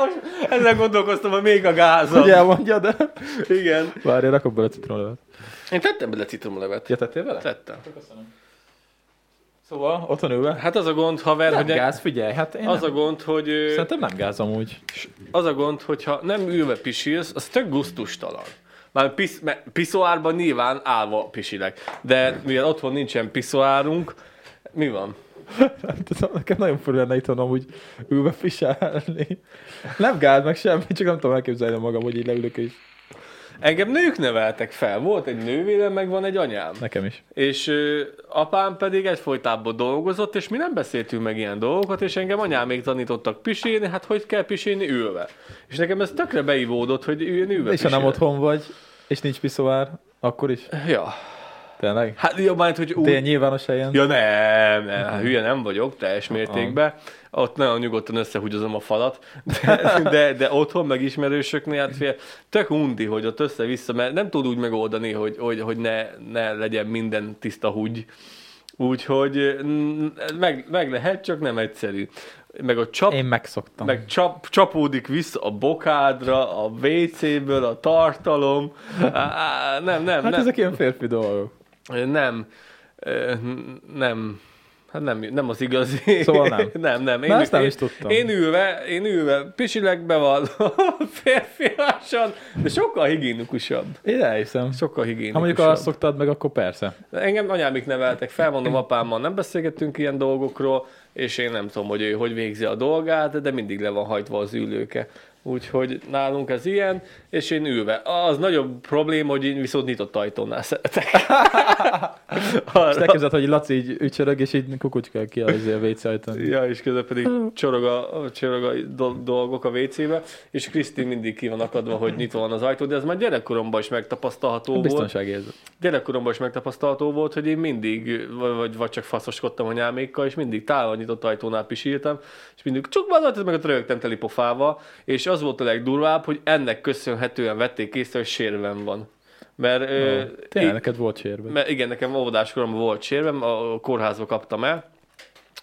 Most ezzel gondolkoztam, hogy még a gázom. Hogy elmondja, de... Igen. Várj, rakok bele citromlevet. Én tettem bele citromlevet. Ja, tettél vele? Tettem. Köszönöm. Szóval, otthon ülve? Hát az a gond, haver, Nem hogy gáz, figyelj, hát én az nem. a gond, hogy Szerintem nem gáz amúgy. az a gond, hogyha nem ülve pisilsz, az tök gusztustalan. Már pisz, piszoárban nyilván állva pisilek. De mivel otthon nincsen piszoárunk, mi van? Nem tudom, nekem nagyon furcsa lenne itthon amúgy ülve pisálni. Nem gáz, meg semmi, csak nem tudom elképzelni magam, hogy így leülök és... Engem nők neveltek fel. Volt egy nővérem, meg van egy anyám. Nekem is. És ö, apám pedig egyfolytában dolgozott, és mi nem beszéltünk meg ilyen dolgokat, és engem anyám még tanítottak pisilni, hát hogy kell pisilni ülve. És nekem ez tökre beivódott, hogy én ülve És ha nem otthon vagy, és nincs piszoár, akkor is. Ja. Tényleg? Hát jó, majd, hogy úgy... Tél nyilvános helyen? Ja nem, nem, hát hülye nem vagyok, teljes mértékben. Ott nagyon nyugodtan összehúgyozom a falat, de, de, de otthon meg ismerősöknél, hát fél, tök undi, hogy ott össze-vissza, mert nem tud úgy megoldani, hogy, hogy, hogy ne, ne legyen minden tiszta húgy. Úgyhogy mm, meg, meg lehet, csak nem egyszerű. Meg a csap, Én megszoktam. meg csap, csapódik vissza a bokádra, a WC-ből a tartalom. Á, á, nem, nem, Hát nem. ezek ilyen férfi dolgok. Nem, nem, hát nem, nem az igazi. Szóval nem. nem, nem. Na, ezt nem én, is tudtam. Én ülve, én ülve, pisilegbe van, férfiasan, de sokkal higiénikusabb. Én elhiszem. Sokkal Ha higiénikusabb. mondjuk azt szoktad meg, akkor persze. Engem anyámik neveltek fel, mondom, apámmal nem beszélgettünk ilyen dolgokról, és én nem tudom, hogy ő hogy végzi a dolgát, de mindig le van hajtva az ülőke. Úgyhogy nálunk ez ilyen, és én ülve. Az nagyobb probléma, hogy én viszont nyitott ajtónál szeretek. És Arra- elképzeld, hogy Laci így ücsörög, és így kukucskál ki az a WC ajtón. Ja, és közben pedig csorog a, csorog a do- dolgok a WC-be, és Krisztin mindig ki van akadva, hogy nyitva van az ajtó, de ez már gyerekkoromban is megtapasztalható volt. Biztonságérzet. Gyerekkoromban is megtapasztalható volt, hogy én mindig, vagy, vagy, csak faszoskodtam a nyámékkal, és mindig távol nyitott ajtónál pisírtam, és mindig csak az meg a rögtem teli pofával, és az volt a legdurvább, hogy ennek köszönhetően vették észre, hogy sérvem van. Mert, ö, Ó, Tényleg, í- neked volt sérve. mert igen, nekem óvodáskoromban volt sérvem, a kórházba kaptam el,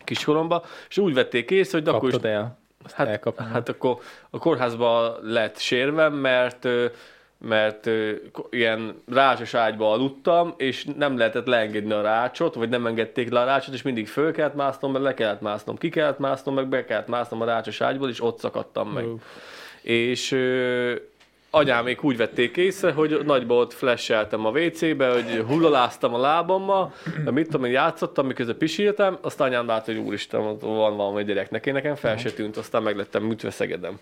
kiskoromban, és úgy vették észre, hogy akkor is el. Azt Hát, hát akkor a kórházba lett sérvem, mert ö, mert ö, ilyen rácsos ágyba aludtam, és nem lehetett leengedni a rácsot, vagy nem engedték le a rácsot, és mindig föl kellett másznom, meg le kellett másznom, ki kellett másznom, meg be kellett másznom a rácsos ágyból, és ott szakadtam meg. Ó. És anyámék úgy vették észre, hogy nagyba ott flasheltem a WC-be, hogy hullaláztam a lábammal, de mit tudom én, játszottam, miközben pisírtam, aztán anyám látta, hogy úristen, van valami gyereknek, én nekem fel se tűnt, aztán meglettem műtve Szegedem.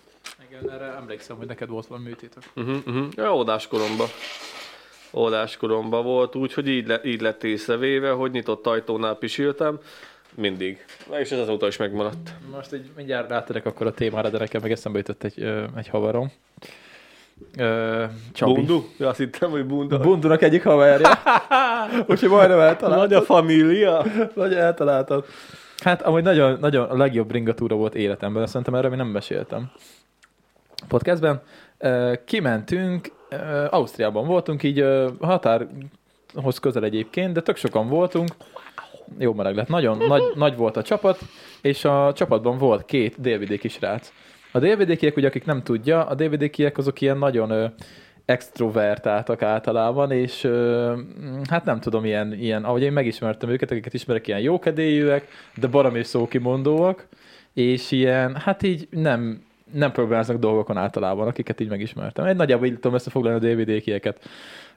Igen, erre emlékszem, hogy neked volt valami műtétek. Uh-huh, uh-huh. Ja, óvodáskoromban. Óvodáskoromban volt, úgyhogy így, le, így lett észrevéve, hogy nyitott ajtónál pisírtam, mindig. És ez azóta is megmaradt. Most így mindjárt rátérek akkor a témára, de nekem meg eszembe jutott egy, ö, egy havarom. Ö, Csabi. Bundu? Ja, azt hittem, hogy bunda. Bundunak egyik haverja. Úgyhogy majdnem eltaláltad. Nagy a família. Vagy eltaláltad. Hát amúgy nagyon, nagyon a legjobb ringatúra volt életemben, azt szerintem erről még nem meséltem. Podcastben. Ö, Kimentünk, ö, Ausztriában voltunk, így ö, határhoz közel egyébként, de tök sokan voltunk. Jó meleg lett. Nagyon nagy, nagy volt a csapat, és a csapatban volt két délvidéki srác. A délvidékiek, ugye akik nem tudja, a délvidékiek azok ilyen nagyon ö, extrovertáltak általában, és ö, hát nem tudom, ilyen, ilyen, ahogy én megismertem őket, akiket ismerek, ilyen jókedélyűek, de baromi szókimondóak, és ilyen, hát így nem, nem problémáznak dolgokon általában, akiket így megismertem. Egy nagyjából így tudom összefoglalni a délvidékieket.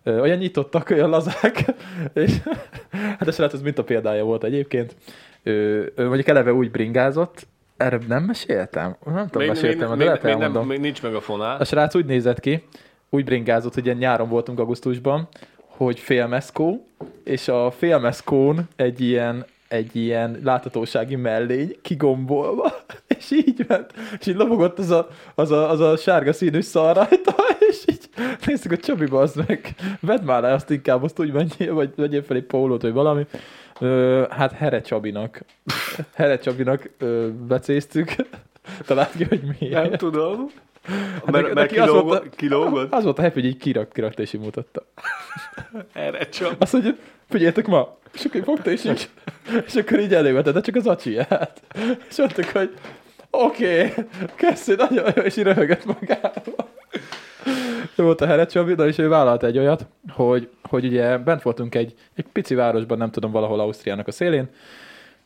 Ö, Olyan nyitottak, olyan lazák, és hát a srác az mint a példája volt egyébként. Ő, ő mondjuk eleve úgy bringázott, erre nem meséltem? Nem tudom, meséltem, de lehet még, nem, elmondom. még nincs meg a fonál. A srác úgy nézett ki, úgy bringázott, hogy ilyen nyáron voltunk augusztusban, hogy félmeszkó, és a félmeszkón egy ilyen, egy ilyen láthatósági mellény kigombolva, és így ment, és így lobogott az a, az a, az a sárga színű szar rajta, és így néztük, hogy Csabi, az meg, vedd már le azt inkább, azt úgy menjél, vagy vegyél fel egy pólót, vagy valami. Ö, hát Here Csabinak, Here Csabinak ö, becéztük, talált ki, hogy miért. Nem tudom. Hát mert mert neki az volt kilógott, a- kilógott. Az volt a happy, hogy így kirak, kirakta és így mutatta. Erre csak. Azt mondja, figyeljetek ma, és akkor fogta és így, és akkor így de csak az acsiját. És mondtuk, hogy oké, okay, köszi, nagyon jó, és így röhögött magával. Ő volt a Heret Csabi, de és ő vállalt egy olyat, hogy, hogy ugye bent voltunk egy, egy pici városban, nem tudom, valahol Ausztriának a szélén,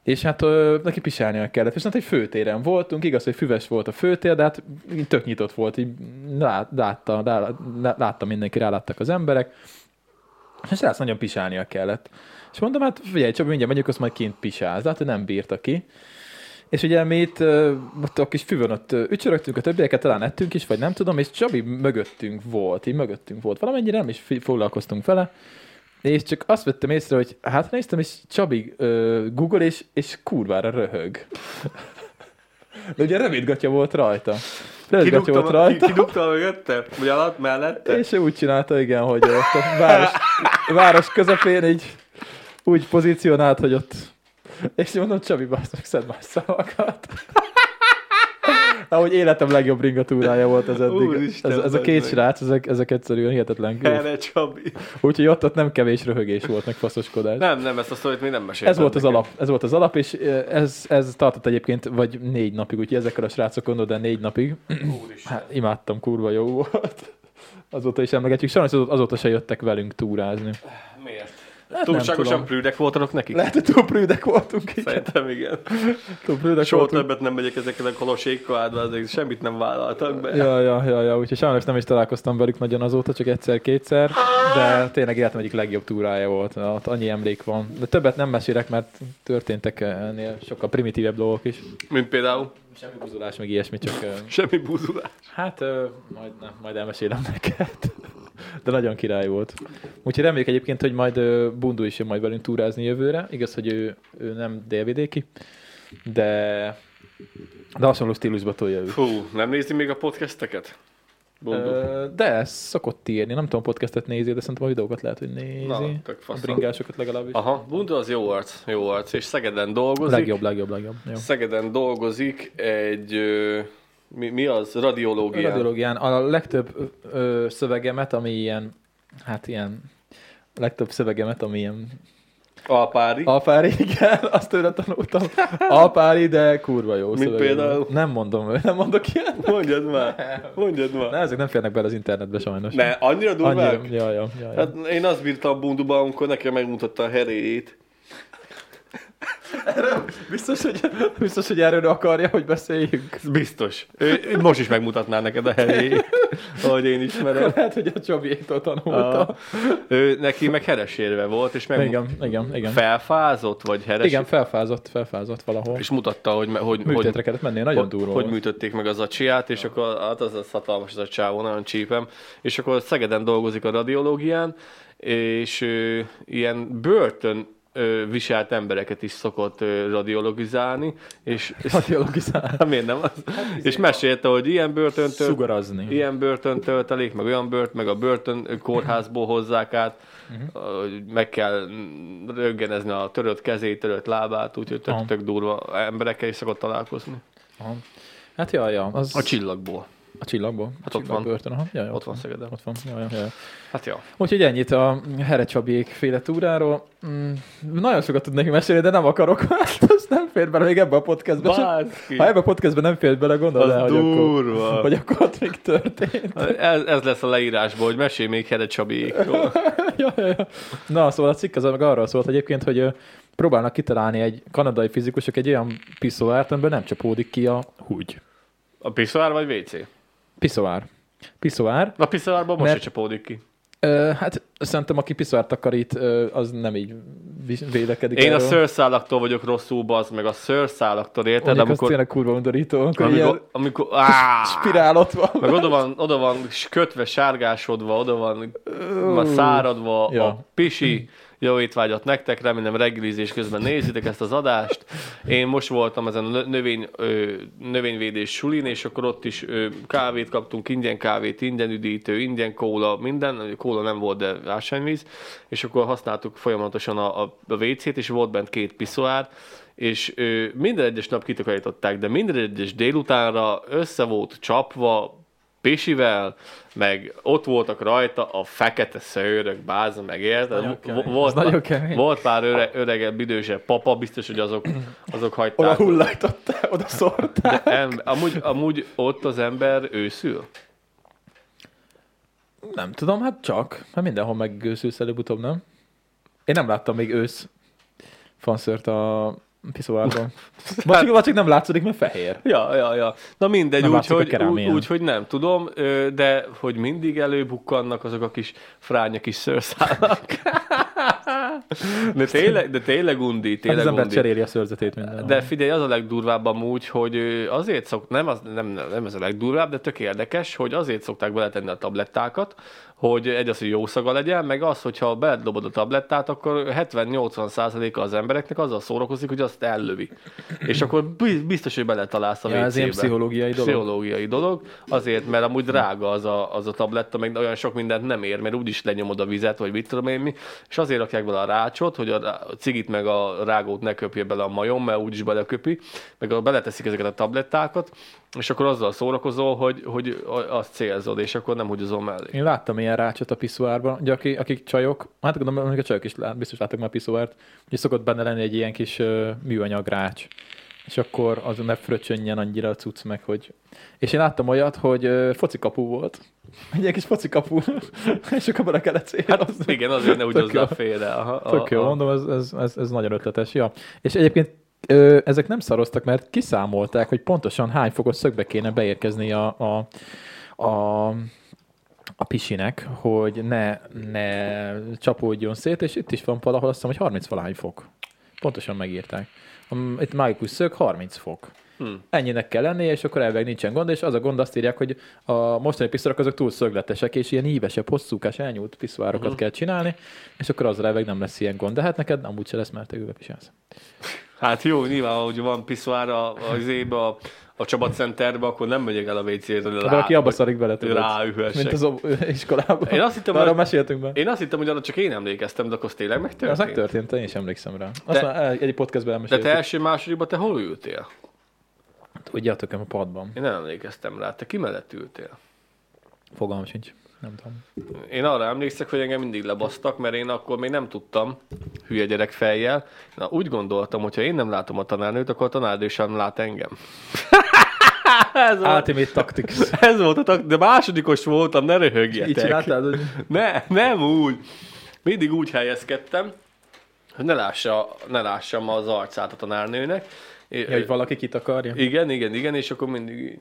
és hát ö, neki pisálnia kellett. És hát egy főtéren voltunk, igaz, hogy füves volt a főtér, de hát tök nyitott volt, így lát, látta, lá, látta mindenki, ráláttak az emberek, és rá nagyon pisálnia kellett. És mondom, hát figyelj, csak mindjárt megyünk, azt majd kint pisálsz. De hát nem bírta ki. És ugye mi itt ott a kis füvön ott ücsörögtünk, a többieket talán ettünk is, vagy nem tudom, és Csabi mögöttünk volt, így mögöttünk volt. Valamennyire nem is foglalkoztunk vele. És csak azt vettem észre, hogy hát néztem, és Csabi ö, Google, és, és kurvára röhög. De ugye rövidgatja volt rajta. Rövidgatja volt rajta. kidugtam mögötte? Vagy alatt, mellette? És ő úgy csinálta, igen, hogy ott a város, város közepén így úgy pozícionált, hogy ott és mondom, Csabi, bassz meg, szedd más szavakat. Ahogy életem legjobb ringatúrája volt ez eddig. Úristen, ez, ez a két srác, ezek, ezek egyszerűen hihetetlen. Erre Csabi. Úgyhogy ott, ott nem kevés röhögés volt, meg faszoskodás. Nem, nem, ezt a sztorit még nem meséltem. Ez volt az alap, ez volt az alap, és ez, ez tartott egyébként vagy négy napig, úgyhogy ezekkel a srácokon, de négy napig. Úristen. Hát imádtam, kurva jó volt. Azóta is emlegetjük, sajnos azóta se jöttek velünk túrázni. Miért? Túlságosan prűdek voltatok nekik? Lehet, hogy túl prűdek voltunk, igen. Szerintem igen. Túl prűdek Soha voltunk. többet nem megyek ezekkel a kolosékkal, átvázni, semmit nem vállaltak be. Ja, ja, ja, ja, úgyhogy sajnos nem is találkoztam velük nagyon azóta, csak egyszer-kétszer, de tényleg életem egyik legjobb túrája volt, ott annyi emlék van. De többet nem mesélek, mert történtek ennél sokkal primitívebb dolgok is. Mint például Semmi buzulás, meg ilyesmi, csak semmi búzulás. hát majd, nem, majd elmesélem neked. De nagyon király volt. Úgyhogy reméljük egyébként, hogy majd Bundu is jön majd velünk túrázni jövőre. Igaz, hogy ő, ő nem délvidéki, de, de hasonló stílusba tolja ő. Fú, nem nézi még a podcasteket? Ö, De szokott írni, nem tudom, podcastet nézi, de szerintem a videókat lehet, hogy nézi. Na, tök a bringásokat legalábbis. Aha, Bundu az jó arc, jó arc, és Szegeden dolgozik. Legjobb, legjobb, legjobb. Jó. Szegeden dolgozik egy, mi, mi az? Radiológián. radiológián a legtöbb ö, szövegemet, ami ilyen, hát ilyen, a legtöbb szövegemet, ami ilyen Alpári. alpári, igen, azt tőle tanultam. Alpári, de kurva jó Mint szövegem. például? Nem mondom, nem mondok ilyen. Mondjad már, mondjad Ne, már. ezek nem férnek bele az internetbe sajnos. Ne, annyira durvák? Annyira, ja, ja, ja, ja. Hát én azt bírtam a bunduba, amikor nekem megmutatta a heréjét. Biztos, hogy, biztos, hogy erről akarja, hogy beszéljünk. Biztos. Ő, most is megmutatná neked a heréjét, ahogy én ismerem. Lehet, hogy a Csabiéktól tanulta. A, ő, neki meg heresérve volt, és meg Igen, igen, igen. felfázott, vagy heres, Igen, felfázott, felfázott valahol. és mutatta, hogy, hogy, hogy, Műtétre kellett menni, nagyon durva hogy műtötték meg az acsiát, és akkor hát az az hatalmas az a csávó, nagyon csípem, és akkor Szegeden dolgozik a radiológián, és ö, ilyen börtön ö, viselt embereket is szokott ö, radiologizálni, és, és Radiologizál. Hát miért nem az? és mesélte, hogy ilyen börtöntől Szugarazni. ilyen börtön töltelék, meg olyan bört, meg a börtön kórházból hozzák át, hogy meg kell röggenezni a törött kezét, törött lábát, úgyhogy tök, tök durva emberekkel is szokott találkozni. Aha. Hát ja, ja, az A csillagból. A csillagból. Hát a ott van. Börtön, aha. Ja, ja, Ott van Szegeden. Ott van. Ja, ja, ja. Hát jó. Úgyhogy ennyit a Here Csabiék féle túráról. Mm, nagyon sokat tudnék mesélni, de nem akarok, mert az nem fér bele még ebbe a podcastbe. Bárki. Ha ebbe a podcastbe nem fér bele, gondolod el, hogy akkor, durva. hogy akkor ott még történt. Ez, ez lesz a leírásból, hogy mesélj még Hede Csabiékról. ja, ja, ja. Na, szóval a cikk az meg arról szólt egyébként, hogy próbálnak kitalálni egy kanadai fizikusok egy olyan piszoárt, amiben nem csapódik ki a húgy. A piszoár vagy WC? Piszoár. Piszoár. A piszoárban most Mert- se csapódik ki. Ö, hát szerintem, aki piszoárt takarít, az nem így vélekedik Én a erről. szőrszálaktól vagyok rosszul, bazd meg a szőrszálaktól, érted? Mondjuk az Amikor, tényleg kurva undorító, amikor, amikor amikor, amikor, áh, spirál ott van. meg oda van, oda van kötve, sárgásodva, oda van már száradva Ja. a pisi. Jó étvágyat nektek, remélem reggelizés közben nézitek ezt az adást. Én most voltam ezen a nö- növény, ö, növényvédés sulin, és akkor ott is ö, kávét kaptunk, ingyen kávét, ingyen üdítő, ingyen kóla, minden, kóla nem volt, de ásványvíz, és akkor használtuk folyamatosan a, a, a WC-t, és volt bent két piszoár, és ö, minden egyes nap kitakarították, de minden egyes délutánra össze volt csapva, pisivel, meg ott voltak rajta a fekete szőrök, báza, meg érted? Volt, pár, kemény. volt pár öre, öregebb, idősebb papa, biztos, hogy azok, azok Oda hagyták. hullajtottál, oda szórtál. De em, amúgy, amúgy ott az ember őszül? Nem tudom, hát csak. Hát mindenhol megőszülsz előbb-utóbb, nem? Én nem láttam még ősz fanszört a piszoárban. Vagy csak, vagy csak nem látszik, mert fehér. Ja, ja, ja. Na mindegy, Nem úgy úgy, hogy nem tudom, de hogy mindig előbukkannak azok a kis fránya kis szőrszálak. De tényleg, de tényleg undi, Hát tényleg az ember undi. cseréli a szőrzetét minden. De figyelj, az a legdurvább amúgy, hogy azért szok, nem, az, nem, nem ez a legdurvább, de tök érdekes, hogy azért szokták beletenni a tablettákat hogy egy az, hogy jó szaga legyen, meg az, hogyha beledobod a tablettát, akkor 70-80 százaléka az embereknek azzal szórakozik, hogy azt ellövi. És akkor bi- biztos, hogy beletalálsz a Ja, ez ilyen pszichológiai dolog. Pszichológiai dolog. Azért, mert amúgy drága az a, az a tabletta, meg olyan sok mindent nem ér, mert úgyis lenyomod a vizet, vagy mit tudom én mi, és azért rakják bele a rácsot, hogy a, cigit meg a rágót ne köpje bele a majom, mert úgyis beleköpi, meg beleteszik ezeket a tablettákat, és akkor azzal szórakozol, hogy, hogy azt célzod, és akkor nem húgyozol mellé. Én láttam ilyen rácsot a piszoárban, ugye akik, akik csajok, hát gondolom, hogy a csajok is lát, biztos láttak már piszoárt, hogy szokott benne lenni egy ilyen kis uh, műanyag rács. És akkor az ne fröcsönjen annyira a cucc meg, hogy... És én láttam olyat, hogy uh, focikapu volt. Egy ilyen kis focikapu, és akkor bele kellett célozni. Igen, azért ne úgy hozzá jó. félre. Aha, Tök jó, mondom, ez, ez, ez, ez nagyon ötletes. Ja. És egyébként ö, ezek nem szaroztak, mert kiszámolták, hogy pontosan hány fokos szögbe kéne beérkezni a, a, a, a pisinek, hogy ne, ne csapódjon szét, és itt is van valahol azt hiszem, hogy 30 valahány fok. Pontosan megírták. Itt mágikus szög 30 fok. Hm. Ennyinek kell lennie, és akkor elvileg nincsen gond, és az a gond, azt írják, hogy a mostani pisztolyok azok túl szögletesek, és ilyen ívesebb, hosszúkás, elnyúlt piszoárokat Mhm. uh-huh. kell csinálni, és akkor az elvileg nem lesz ilyen gond. De hát neked amúgy se lesz, mert te pisilsz. Hát jó, nyilván, hogy van piszoár a, az ébe, a, a Csaba Centerbe, akkor nem megyek el a WC-re, hogy Rá, Valaki abba szarik bele, tudod. ráühessek. Mint az iskolában. Én azt hittem, Arra hogy- meséltünk be. Én azt hittem, hogy arra csak én emlékeztem, de akkor az tényleg megtörtént. Az megtörtént, én is emlékszem rá. Azt De- már egy podcastben De elmeséltük. te első másodikban te hol ültél? Tudjátok, a padban. Én nem emlékeztem rá. Te ki mellett ültél? Fogalmam sincs. Nem tudom. Én arra emlékszek, hogy engem mindig lebasztak, mert én akkor még nem tudtam, hülye gyerek fejjel. Na, úgy gondoltam, hogy ha én nem látom a tanárnőt, akkor a tanárnő sem lát engem. ez, volt, Ultimate Tactics. ez volt a tak- de másodikos voltam, ne Így röhögjetek. csináltad, hogy Ne, nem úgy. Mindig úgy helyezkedtem, hogy ne, lássa, ne lássam az arcát a tanárnőnek. Ja, hogy valaki kit akarja. Igen, igen, igen, és akkor mindig így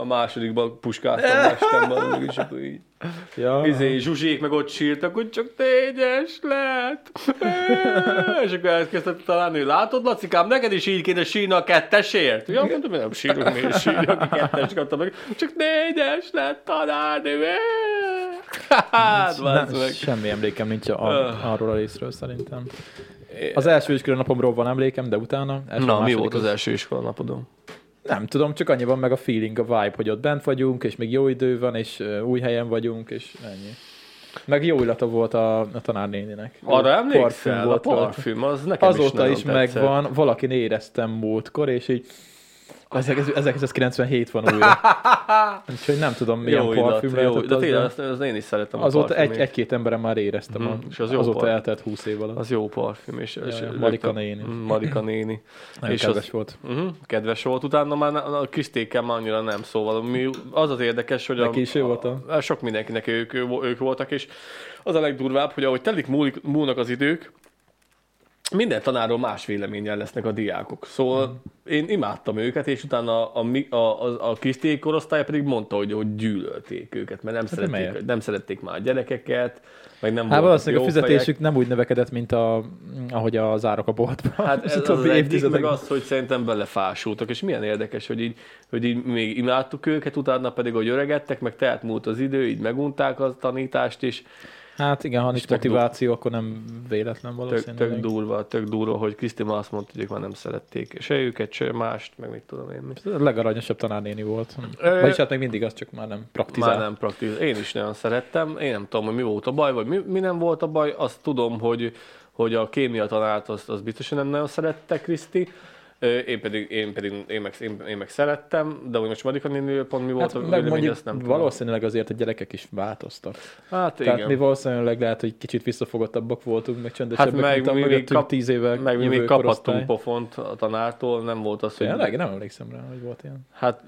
a másodikban puskáztam, mestem valami, és akkor így. Ja. Izé, Zsuzsék meg ott sírtak, hogy csak négyes lett. és akkor elkezdett találni, látod, Lacikám, neked is így kéne sírni a kettesért. Ja, mondom, hogy nem sírunk, miért sírni, aki kettes kapta meg. Csak négyes lett tanárnő. Hát, nem, meg. semmi emlékem nincs a, Öh. arról a részről szerintem. Az első iskola napomról van emlékem, de utána... Na, mi volt az első iskola napodon? Nem tudom, csak annyi van meg a feeling, a vibe, hogy ott bent vagyunk, és még jó idő van, és új helyen vagyunk, és ennyi. Meg jó illata volt a, a tanárnéninek. Arra Parfüm emlékszel? A volt rajta. parfüm, az nekem Azóta is, is, megvan, valakin éreztem múltkor, és így 1997 van újra. Úgyhogy nem tudom, milyen Jó illat, parfüm jó, lehetett de az, tényleg azt, azt én is szeretem azóta egy, egy-két emberem már éreztem, Mhm, a, és az jó azóta parfüm. eltelt 20 év alatt. Az jó parfüm. És, és ja, Marika rögtön- néni. Mm, Marika néni. Nagyon és kedves az- volt. Uh-huh, kedves volt, utána már a Krisztékkel már annyira nem, szóval mi, az az érdekes, hogy Neki is a- a, sok mindenkinek ők, ő, ők voltak, és az a legdurvább, hogy ahogy telik múlik, múlnak az idők, minden tanáról más véleménnyel lesznek a diákok. Szóval Hmm. én imádtam őket, és utána a, a, a, a, Kriszték korosztály pedig mondta, hogy, hogy gyűlölték őket, mert nem, Hát szerették, nem szerették már a gyerekeket, meg nem Hát valószínűleg a fizetésük fejek. nem úgy növekedett, mint a, ahogy az árak a boltban. Hát ez az, az egyik, meg az, hogy szerintem belefásultak, és milyen érdekes, hogy így, hogy így még imádtuk őket, utána pedig, hogy öregedtek, meg telt múlt az idő, így megunták a tanítást, és Hát igen, ha nincs tök motiváció, akkor nem véletlen tök, valószínűleg. tök durva, tök durva, hogy Kriszti már azt mondta, hogy ők már nem szerették se őket, se mást, meg mit tudom én. mi. Ez a legaranyosabb tanárnéni volt. Ö, Vagyis hát még mindig az, csak már nem praktizál. Már nem praktiz. Én is nagyon szerettem. Én nem tudom, hogy mi volt a baj, vagy mi, mi nem volt a baj. Azt tudom, hogy, hogy a kémia tanárt azt, azt biztosan nem nagyon szerette Kriszti. Én pedig, én pedig én meg, én, én meg szerettem, de hogy most Marika néniről pont mi volt Hát a vélemény, azt nem tudom. valószínűleg azért a gyerekek is változtak. Hát Tehát igen. mi valószínűleg lehet, hogy kicsit visszafogottabbak voltunk, meg csöndesebbek, Hát meg mint mi még kap- tíz éve meg mi még kaphattunk pofont a tanártól, nem volt az, hogy... Tényleg? Nem emlékszem rá, hogy volt ilyen. Hát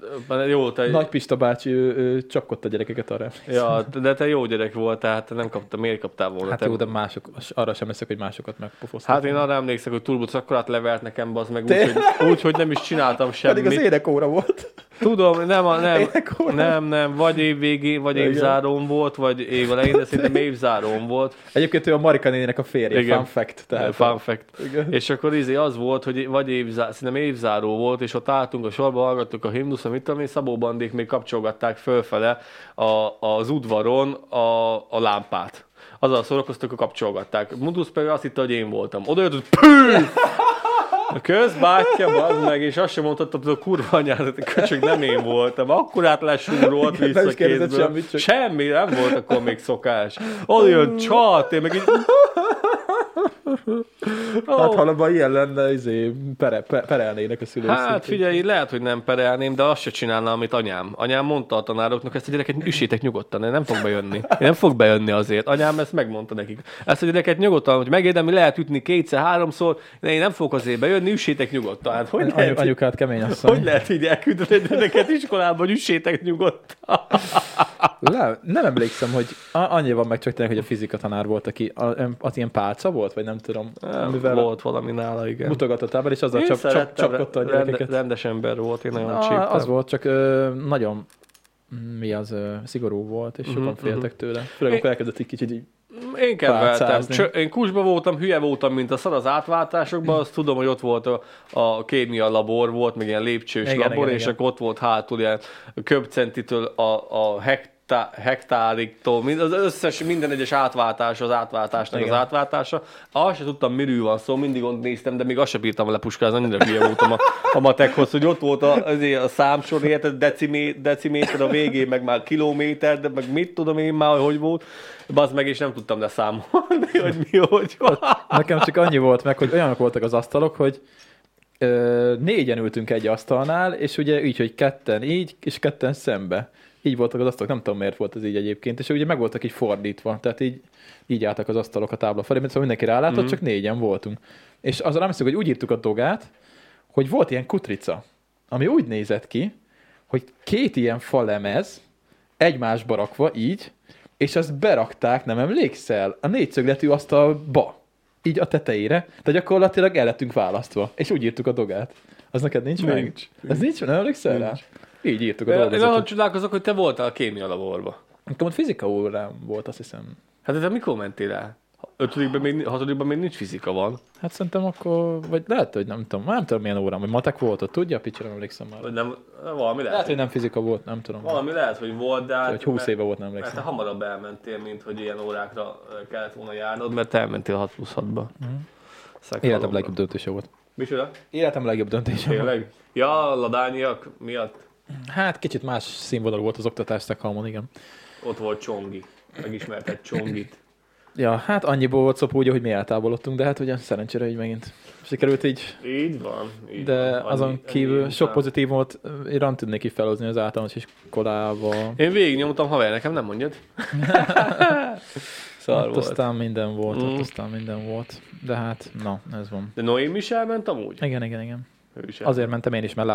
jó, te... Nagy Pista bácsi, ő, ő csapkodta a gyerekeket arra. Ja, de te jó gyerek voltál, te nem kaptál, miért kaptál volna? Hát te? jó, de mások, arra sem leszek, hogy másokat megpofoztak. Hát én arra emlékszek, hogy akkorát levert nekem, az meg úgy? úgy, hogy nem is csináltam Pedig az semmit. énekóra volt. Tudom, nem, a, nem, Énekóra. nem, nem, vagy év végén, vagy Igen. évzárón volt, vagy év elején, de szerintem évzárón volt. Egyébként ő a Marika nénének a férje, Igen. fun fact. Tehát Fun fact. Igen. És akkor izé az volt, hogy vagy évzár, szerintem évzáró volt, és ott álltunk a sorba, hallgattuk a himnusz, mit tudom én, Szabó Bandék még kapcsolgatták fölfele a, az udvaron a, a lámpát. Azzal szórakoztak, a kapcsolgatták. Mundusz pedig azt hitte, hogy én voltam. Oda jött, hogy pű! A közbátyja, bazd meg, és azt sem mondhatta, hogy a kurva anyádat, köcsög nem én voltam. Akkor át lesúrolt vissza kézből. semmit, csak- Semmi, nem volt akkor még szokás. Oda jön csat, én meg így... Hát halabban ilyen lenne, izé, pere, pe- perelnének a szülők. Hát szintén. figyelj, lehet, hogy nem perelném, de azt se csinálna, amit anyám. Anyám mondta a tanároknak, ezt a gyereket üssétek nyugodtan, nem fog bejönni. Én nem fog bejönni azért. Anyám ezt megmondta nekik. Ezt a gyereket nyugodtan, hogy megérdemli, lehet ütni kétszer, háromszor, de én nem fogok azért bejönni, üssétek nyugodtan. Hát hogy lehet, anyukát kemény asszony. hogy lehet így elküldeni egy gyereket iskolába, hogy üssétek nyugodtan? Le, nem emlékszem, hogy annyi van meg csak tényleg, hogy a fizika tanár volt, aki az ilyen pálca volt, vagy nem tudom, mivel Volt valami nála, igen. mutogatott ábel, és azzal Én csap, szerettem, csapkodta a gyerekeket. rendes ember volt, én nagyon Na, csíptem. az volt, csak ö, nagyon mi az ö, szigorú volt, és sokan Mhm, féltek tőle. Főleg amikor elkezdett egy kicsit így Én kedveltem. Csö- én kusba voltam, hülye voltam, mint a szar az átváltásokban, azt tudom, hogy ott volt a, a kémia labor, volt még ilyen lépcsős Igen, labor, igen, és igen. akkor ott volt hátul ilyen köbcentitől a, a hektá, hektárigtól, mind- az összes, minden egyes átváltás az átváltásnak Igen. az átváltása. Azt sem tudtam, miről van szó, mindig ott néztem, de még azt sem bírtam lepuskázni, annyira hülye voltam a, a matekhoz, hogy ott volt a, azért a számsor, érted, decimé, deciméter a végén, meg már kilométer, de meg mit tudom én már, hogy volt. Bazd meg, és nem tudtam leszámolni, hogy mi, hogy van. Nekem csak annyi volt meg, hogy olyanok voltak az asztalok, hogy négyen ültünk egy asztalnál, és ugye így, hogy ketten így, és ketten szembe. Így voltak az asztalok, nem tudom miért volt ez így egyébként, és ugye meg voltak így fordítva, tehát így, így álltak az asztalok a tábla felé, mert szóval mindenki rálátott, mm-hmm. csak négyen voltunk. És azra emlékszem, hogy úgy írtuk a dogát, hogy volt ilyen kutrica, ami úgy nézett ki, hogy két ilyen falemez egymásba rakva így, és azt berakták, nem emlékszel, a négyszögletű asztalba, így a tetejére, de gyakorlatilag el lettünk választva, és úgy írtuk a dogát. Az neked nincs, meg? Nincs. Ez nincs, nem emlékszel rá? Így írtuk a Én azon dolgozatot. csodálkozok, hogy te voltál a kémia laborba. Nekem ott fizika órám volt, azt hiszem. Hát te mikor mentél el? Ötödikben még, hatodikban még nincs fizika van. Hát szerintem akkor, vagy lehet, hogy nem tudom, nem tudom milyen órám, vagy matek volt ott, tudja? Picsira nem emlékszem már. Vagy nem, valami lehet. Lehet, hogy nem fizika volt, nem tudom. Valami lehet, hogy volt, de... hát- Vagy 20 éve volt, nem Mert te emlékszem. hamarabb elmentél, mint hogy ilyen órákra kellett volna járnod, mert te elmentél 6 plusz 6-ba. Mhm. Életem legjobb döntése volt. Micsoda? Életem legjobb döntése volt. Tényleg? Ja, a ladányiak miatt Hát kicsit más színvonal volt az oktatás Stockholmon, igen. ott volt Csongi. Megismerted Csongit. Ja, hát annyiból volt szopó, ugye, hogy mi eltávolodtunk, de hát ugye szerencsére így megint sikerült így. Így van. Így De van. azon Annyi- kívül ennyi sok pozitív volt, én nem tudnék így felhozni az általános iskolába. Én végignyomtam, haver, nekem nem mondjad. Szar Ott volt. aztán minden volt, Mm. ott aztán minden volt. De hát, na, ez van. De Noém is elment amúgy? Igen, igen, igen. Ő is Azért mentem én is, mert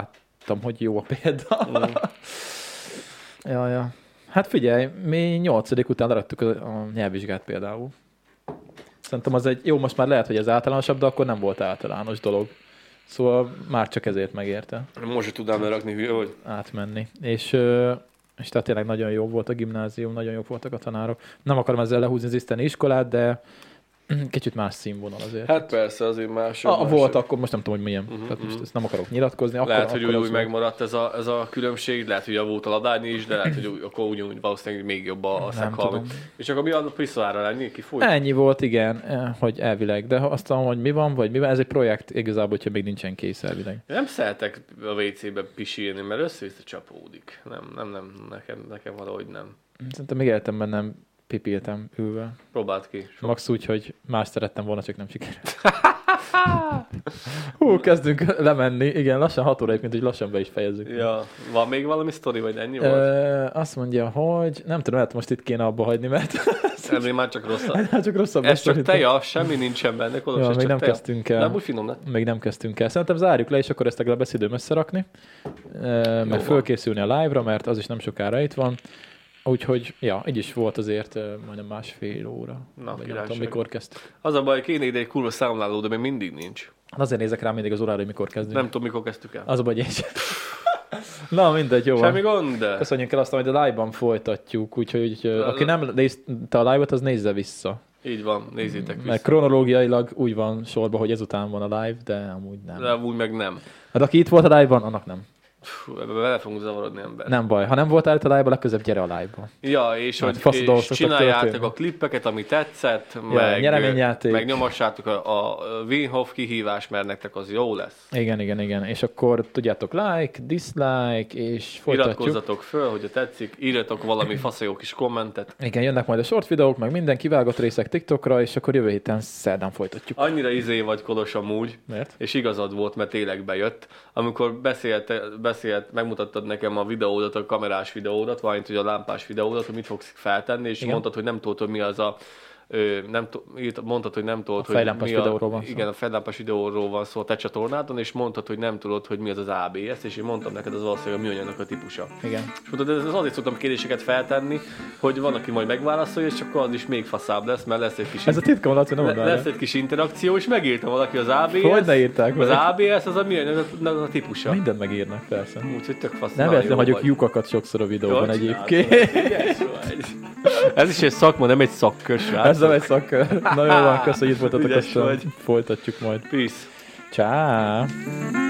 láttam, hogy jó a példa. Mm. Ja, ja. Hát figyelj, mi nyolcadik után leadtuk a, a nyelvvizsgát például. Szerintem az egy, jó, most már lehet, hogy ez általánosabb, de akkor nem volt általános dolog. Szóval már csak ezért megérte Most se tudnám lerakni, hülye vagy. átmenni. És, és tehát tényleg nagyon jó volt a gimnázium, nagyon jók voltak a tanárok. Nem akarom ezzel lehúzni az iszteni iskolát, de kicsit más színvonal azért. Hát persze, azért más. a, volt akkor, most nem tudom, hogy milyen. Mhm, Tehát most mhm. ezt nem akarok nyilatkozni. Akkor, Lehet, hogy akkor úgy, úgy megmaradt ez a, ez a különbség, lehet, hogy javult a ladányi is, de lehet, hogy úgy, akkor ugyanúgy valószínűleg még jobb a, a tudom. És akkor mi a piszolára lenni? Ki fújt? Ennyi volt, igen, eh, hogy elvileg. De azt mondom, hogy mi van, vagy mi van, ez egy projekt igazából, hogyha még nincsen kész elvileg. Nem szeretek a WC-be pisilni, mert össze-vissza csapódik. Nem, nem, nem, nekem, nekem valahogy nem. Szerintem még életemben nem pipiltem ülve. Próbáld ki. Max úgy, hogy más szerettem volna, csak nem sikerült. Hú, kezdünk lemenni. Igen, lassan 6 óra egyébként, hogy lassan be is fejezzük. Ja, van még valami sztori, vagy ennyi volt? Ö, azt mondja, hogy nem tudom, lehet most itt kéne abba hagyni, mert Ennél már csak rosszabb. hát csak rosszabb Ez csak teja, semmi nincsen benne, kolos, Ja, még nem teja. kezdtünk el. De amúgy finom lett. Még nem kezdtünk el. Szerintem zárjuk le, és akkor ezt legalább lesz időm összerakni. Meg fölkészülni a live-ra, mert az is nem sokára itt van. Úgyhogy, ja, így is volt azért majdnem másfél óra. Na, Vagy nem tudom, mikor kezdtük. Az a baj, kéne ide egy kurva számláló, de még mindig nincs. Azért nézek rá mindig az órára, hogy mikor kezdünk. Nem tudom, mikor kezdtük el. Az a baj, én Na, mindegy, jó Semmi gond, de... Köszönjük el azt, hogy a live-ban folytatjuk, úgyhogy ö, aki nem nézte a live-ot, az nézze vissza. Így van, nézzétek Mert vissza. kronológiailag úgy van sorba, hogy ezután van a live, de amúgy nem. De úgy meg nem. Hát aki itt volt a live-ban, annak nem. Fú, ebbe bele fogunk zavarodni ember. Nem baj. Ha nem voltál itt a live-ban, legközelebb gyere a live-ba. Ja, és hogy és csináljátok a klippeket, ami tetszett, meg, nyereményjáték. meg nyomassátok a, a Winhoff kihívás, mert nektek az jó lesz. Igen, igen, igen. És akkor tudjátok, like, dislike, és folytatjuk. Iratkozzatok föl, hogyha tetszik, írjatok valami faszajó kis kommentet. Igen, jönnek majd a short videók, meg minden kivágott részek TikTokra, és akkor jövő héten szerdán folytatjuk. Annyira izé vagy Kolos amúgy, Miért? és igazad volt, mert tényleg bejött. Amikor beszélt, beszélt megmutattad nekem a videódat, a kamerás videódat, valamint hogy a lámpás videódat, hogy mit fogsz feltenni, és Igen. mondtad, hogy nem tudod, hogy mi az a Nem t- írt- mondtad, hogy nem tudod, A hogy mi a, videóról van szó. Igen, a fejlámpás videóról van szó a te csatornádon, és mondtad, hogy nem tudod, hogy mi az az ABS, és én mondtam neked, az valószínűleg a műanyagnak a típusa. Igen. És mondtad, ez az azért szoktam kérdéseket feltenni, hogy van, aki majd megválaszolja, és akkor az is még faszább lesz, mert lesz egy kis Ez a titkom, Laci, nem le- lesz egy kis interakció, és megírta valaki az ABS. Hogy ne írták Az meg? ABS az a műanyagnak a típusa. Mindent megírnak, persze. Úgyhogy tök fasz. Nem véletlen hagyok lyukakat sokszor a videóban egyébként. vagy. Ez is egy szakma, nem egy szakkör. Ez a egy szakkör. Na jó van, köszönjük, hogy itt voltatok, aztán vagy. folytatjuk majd. Peace. Ciao.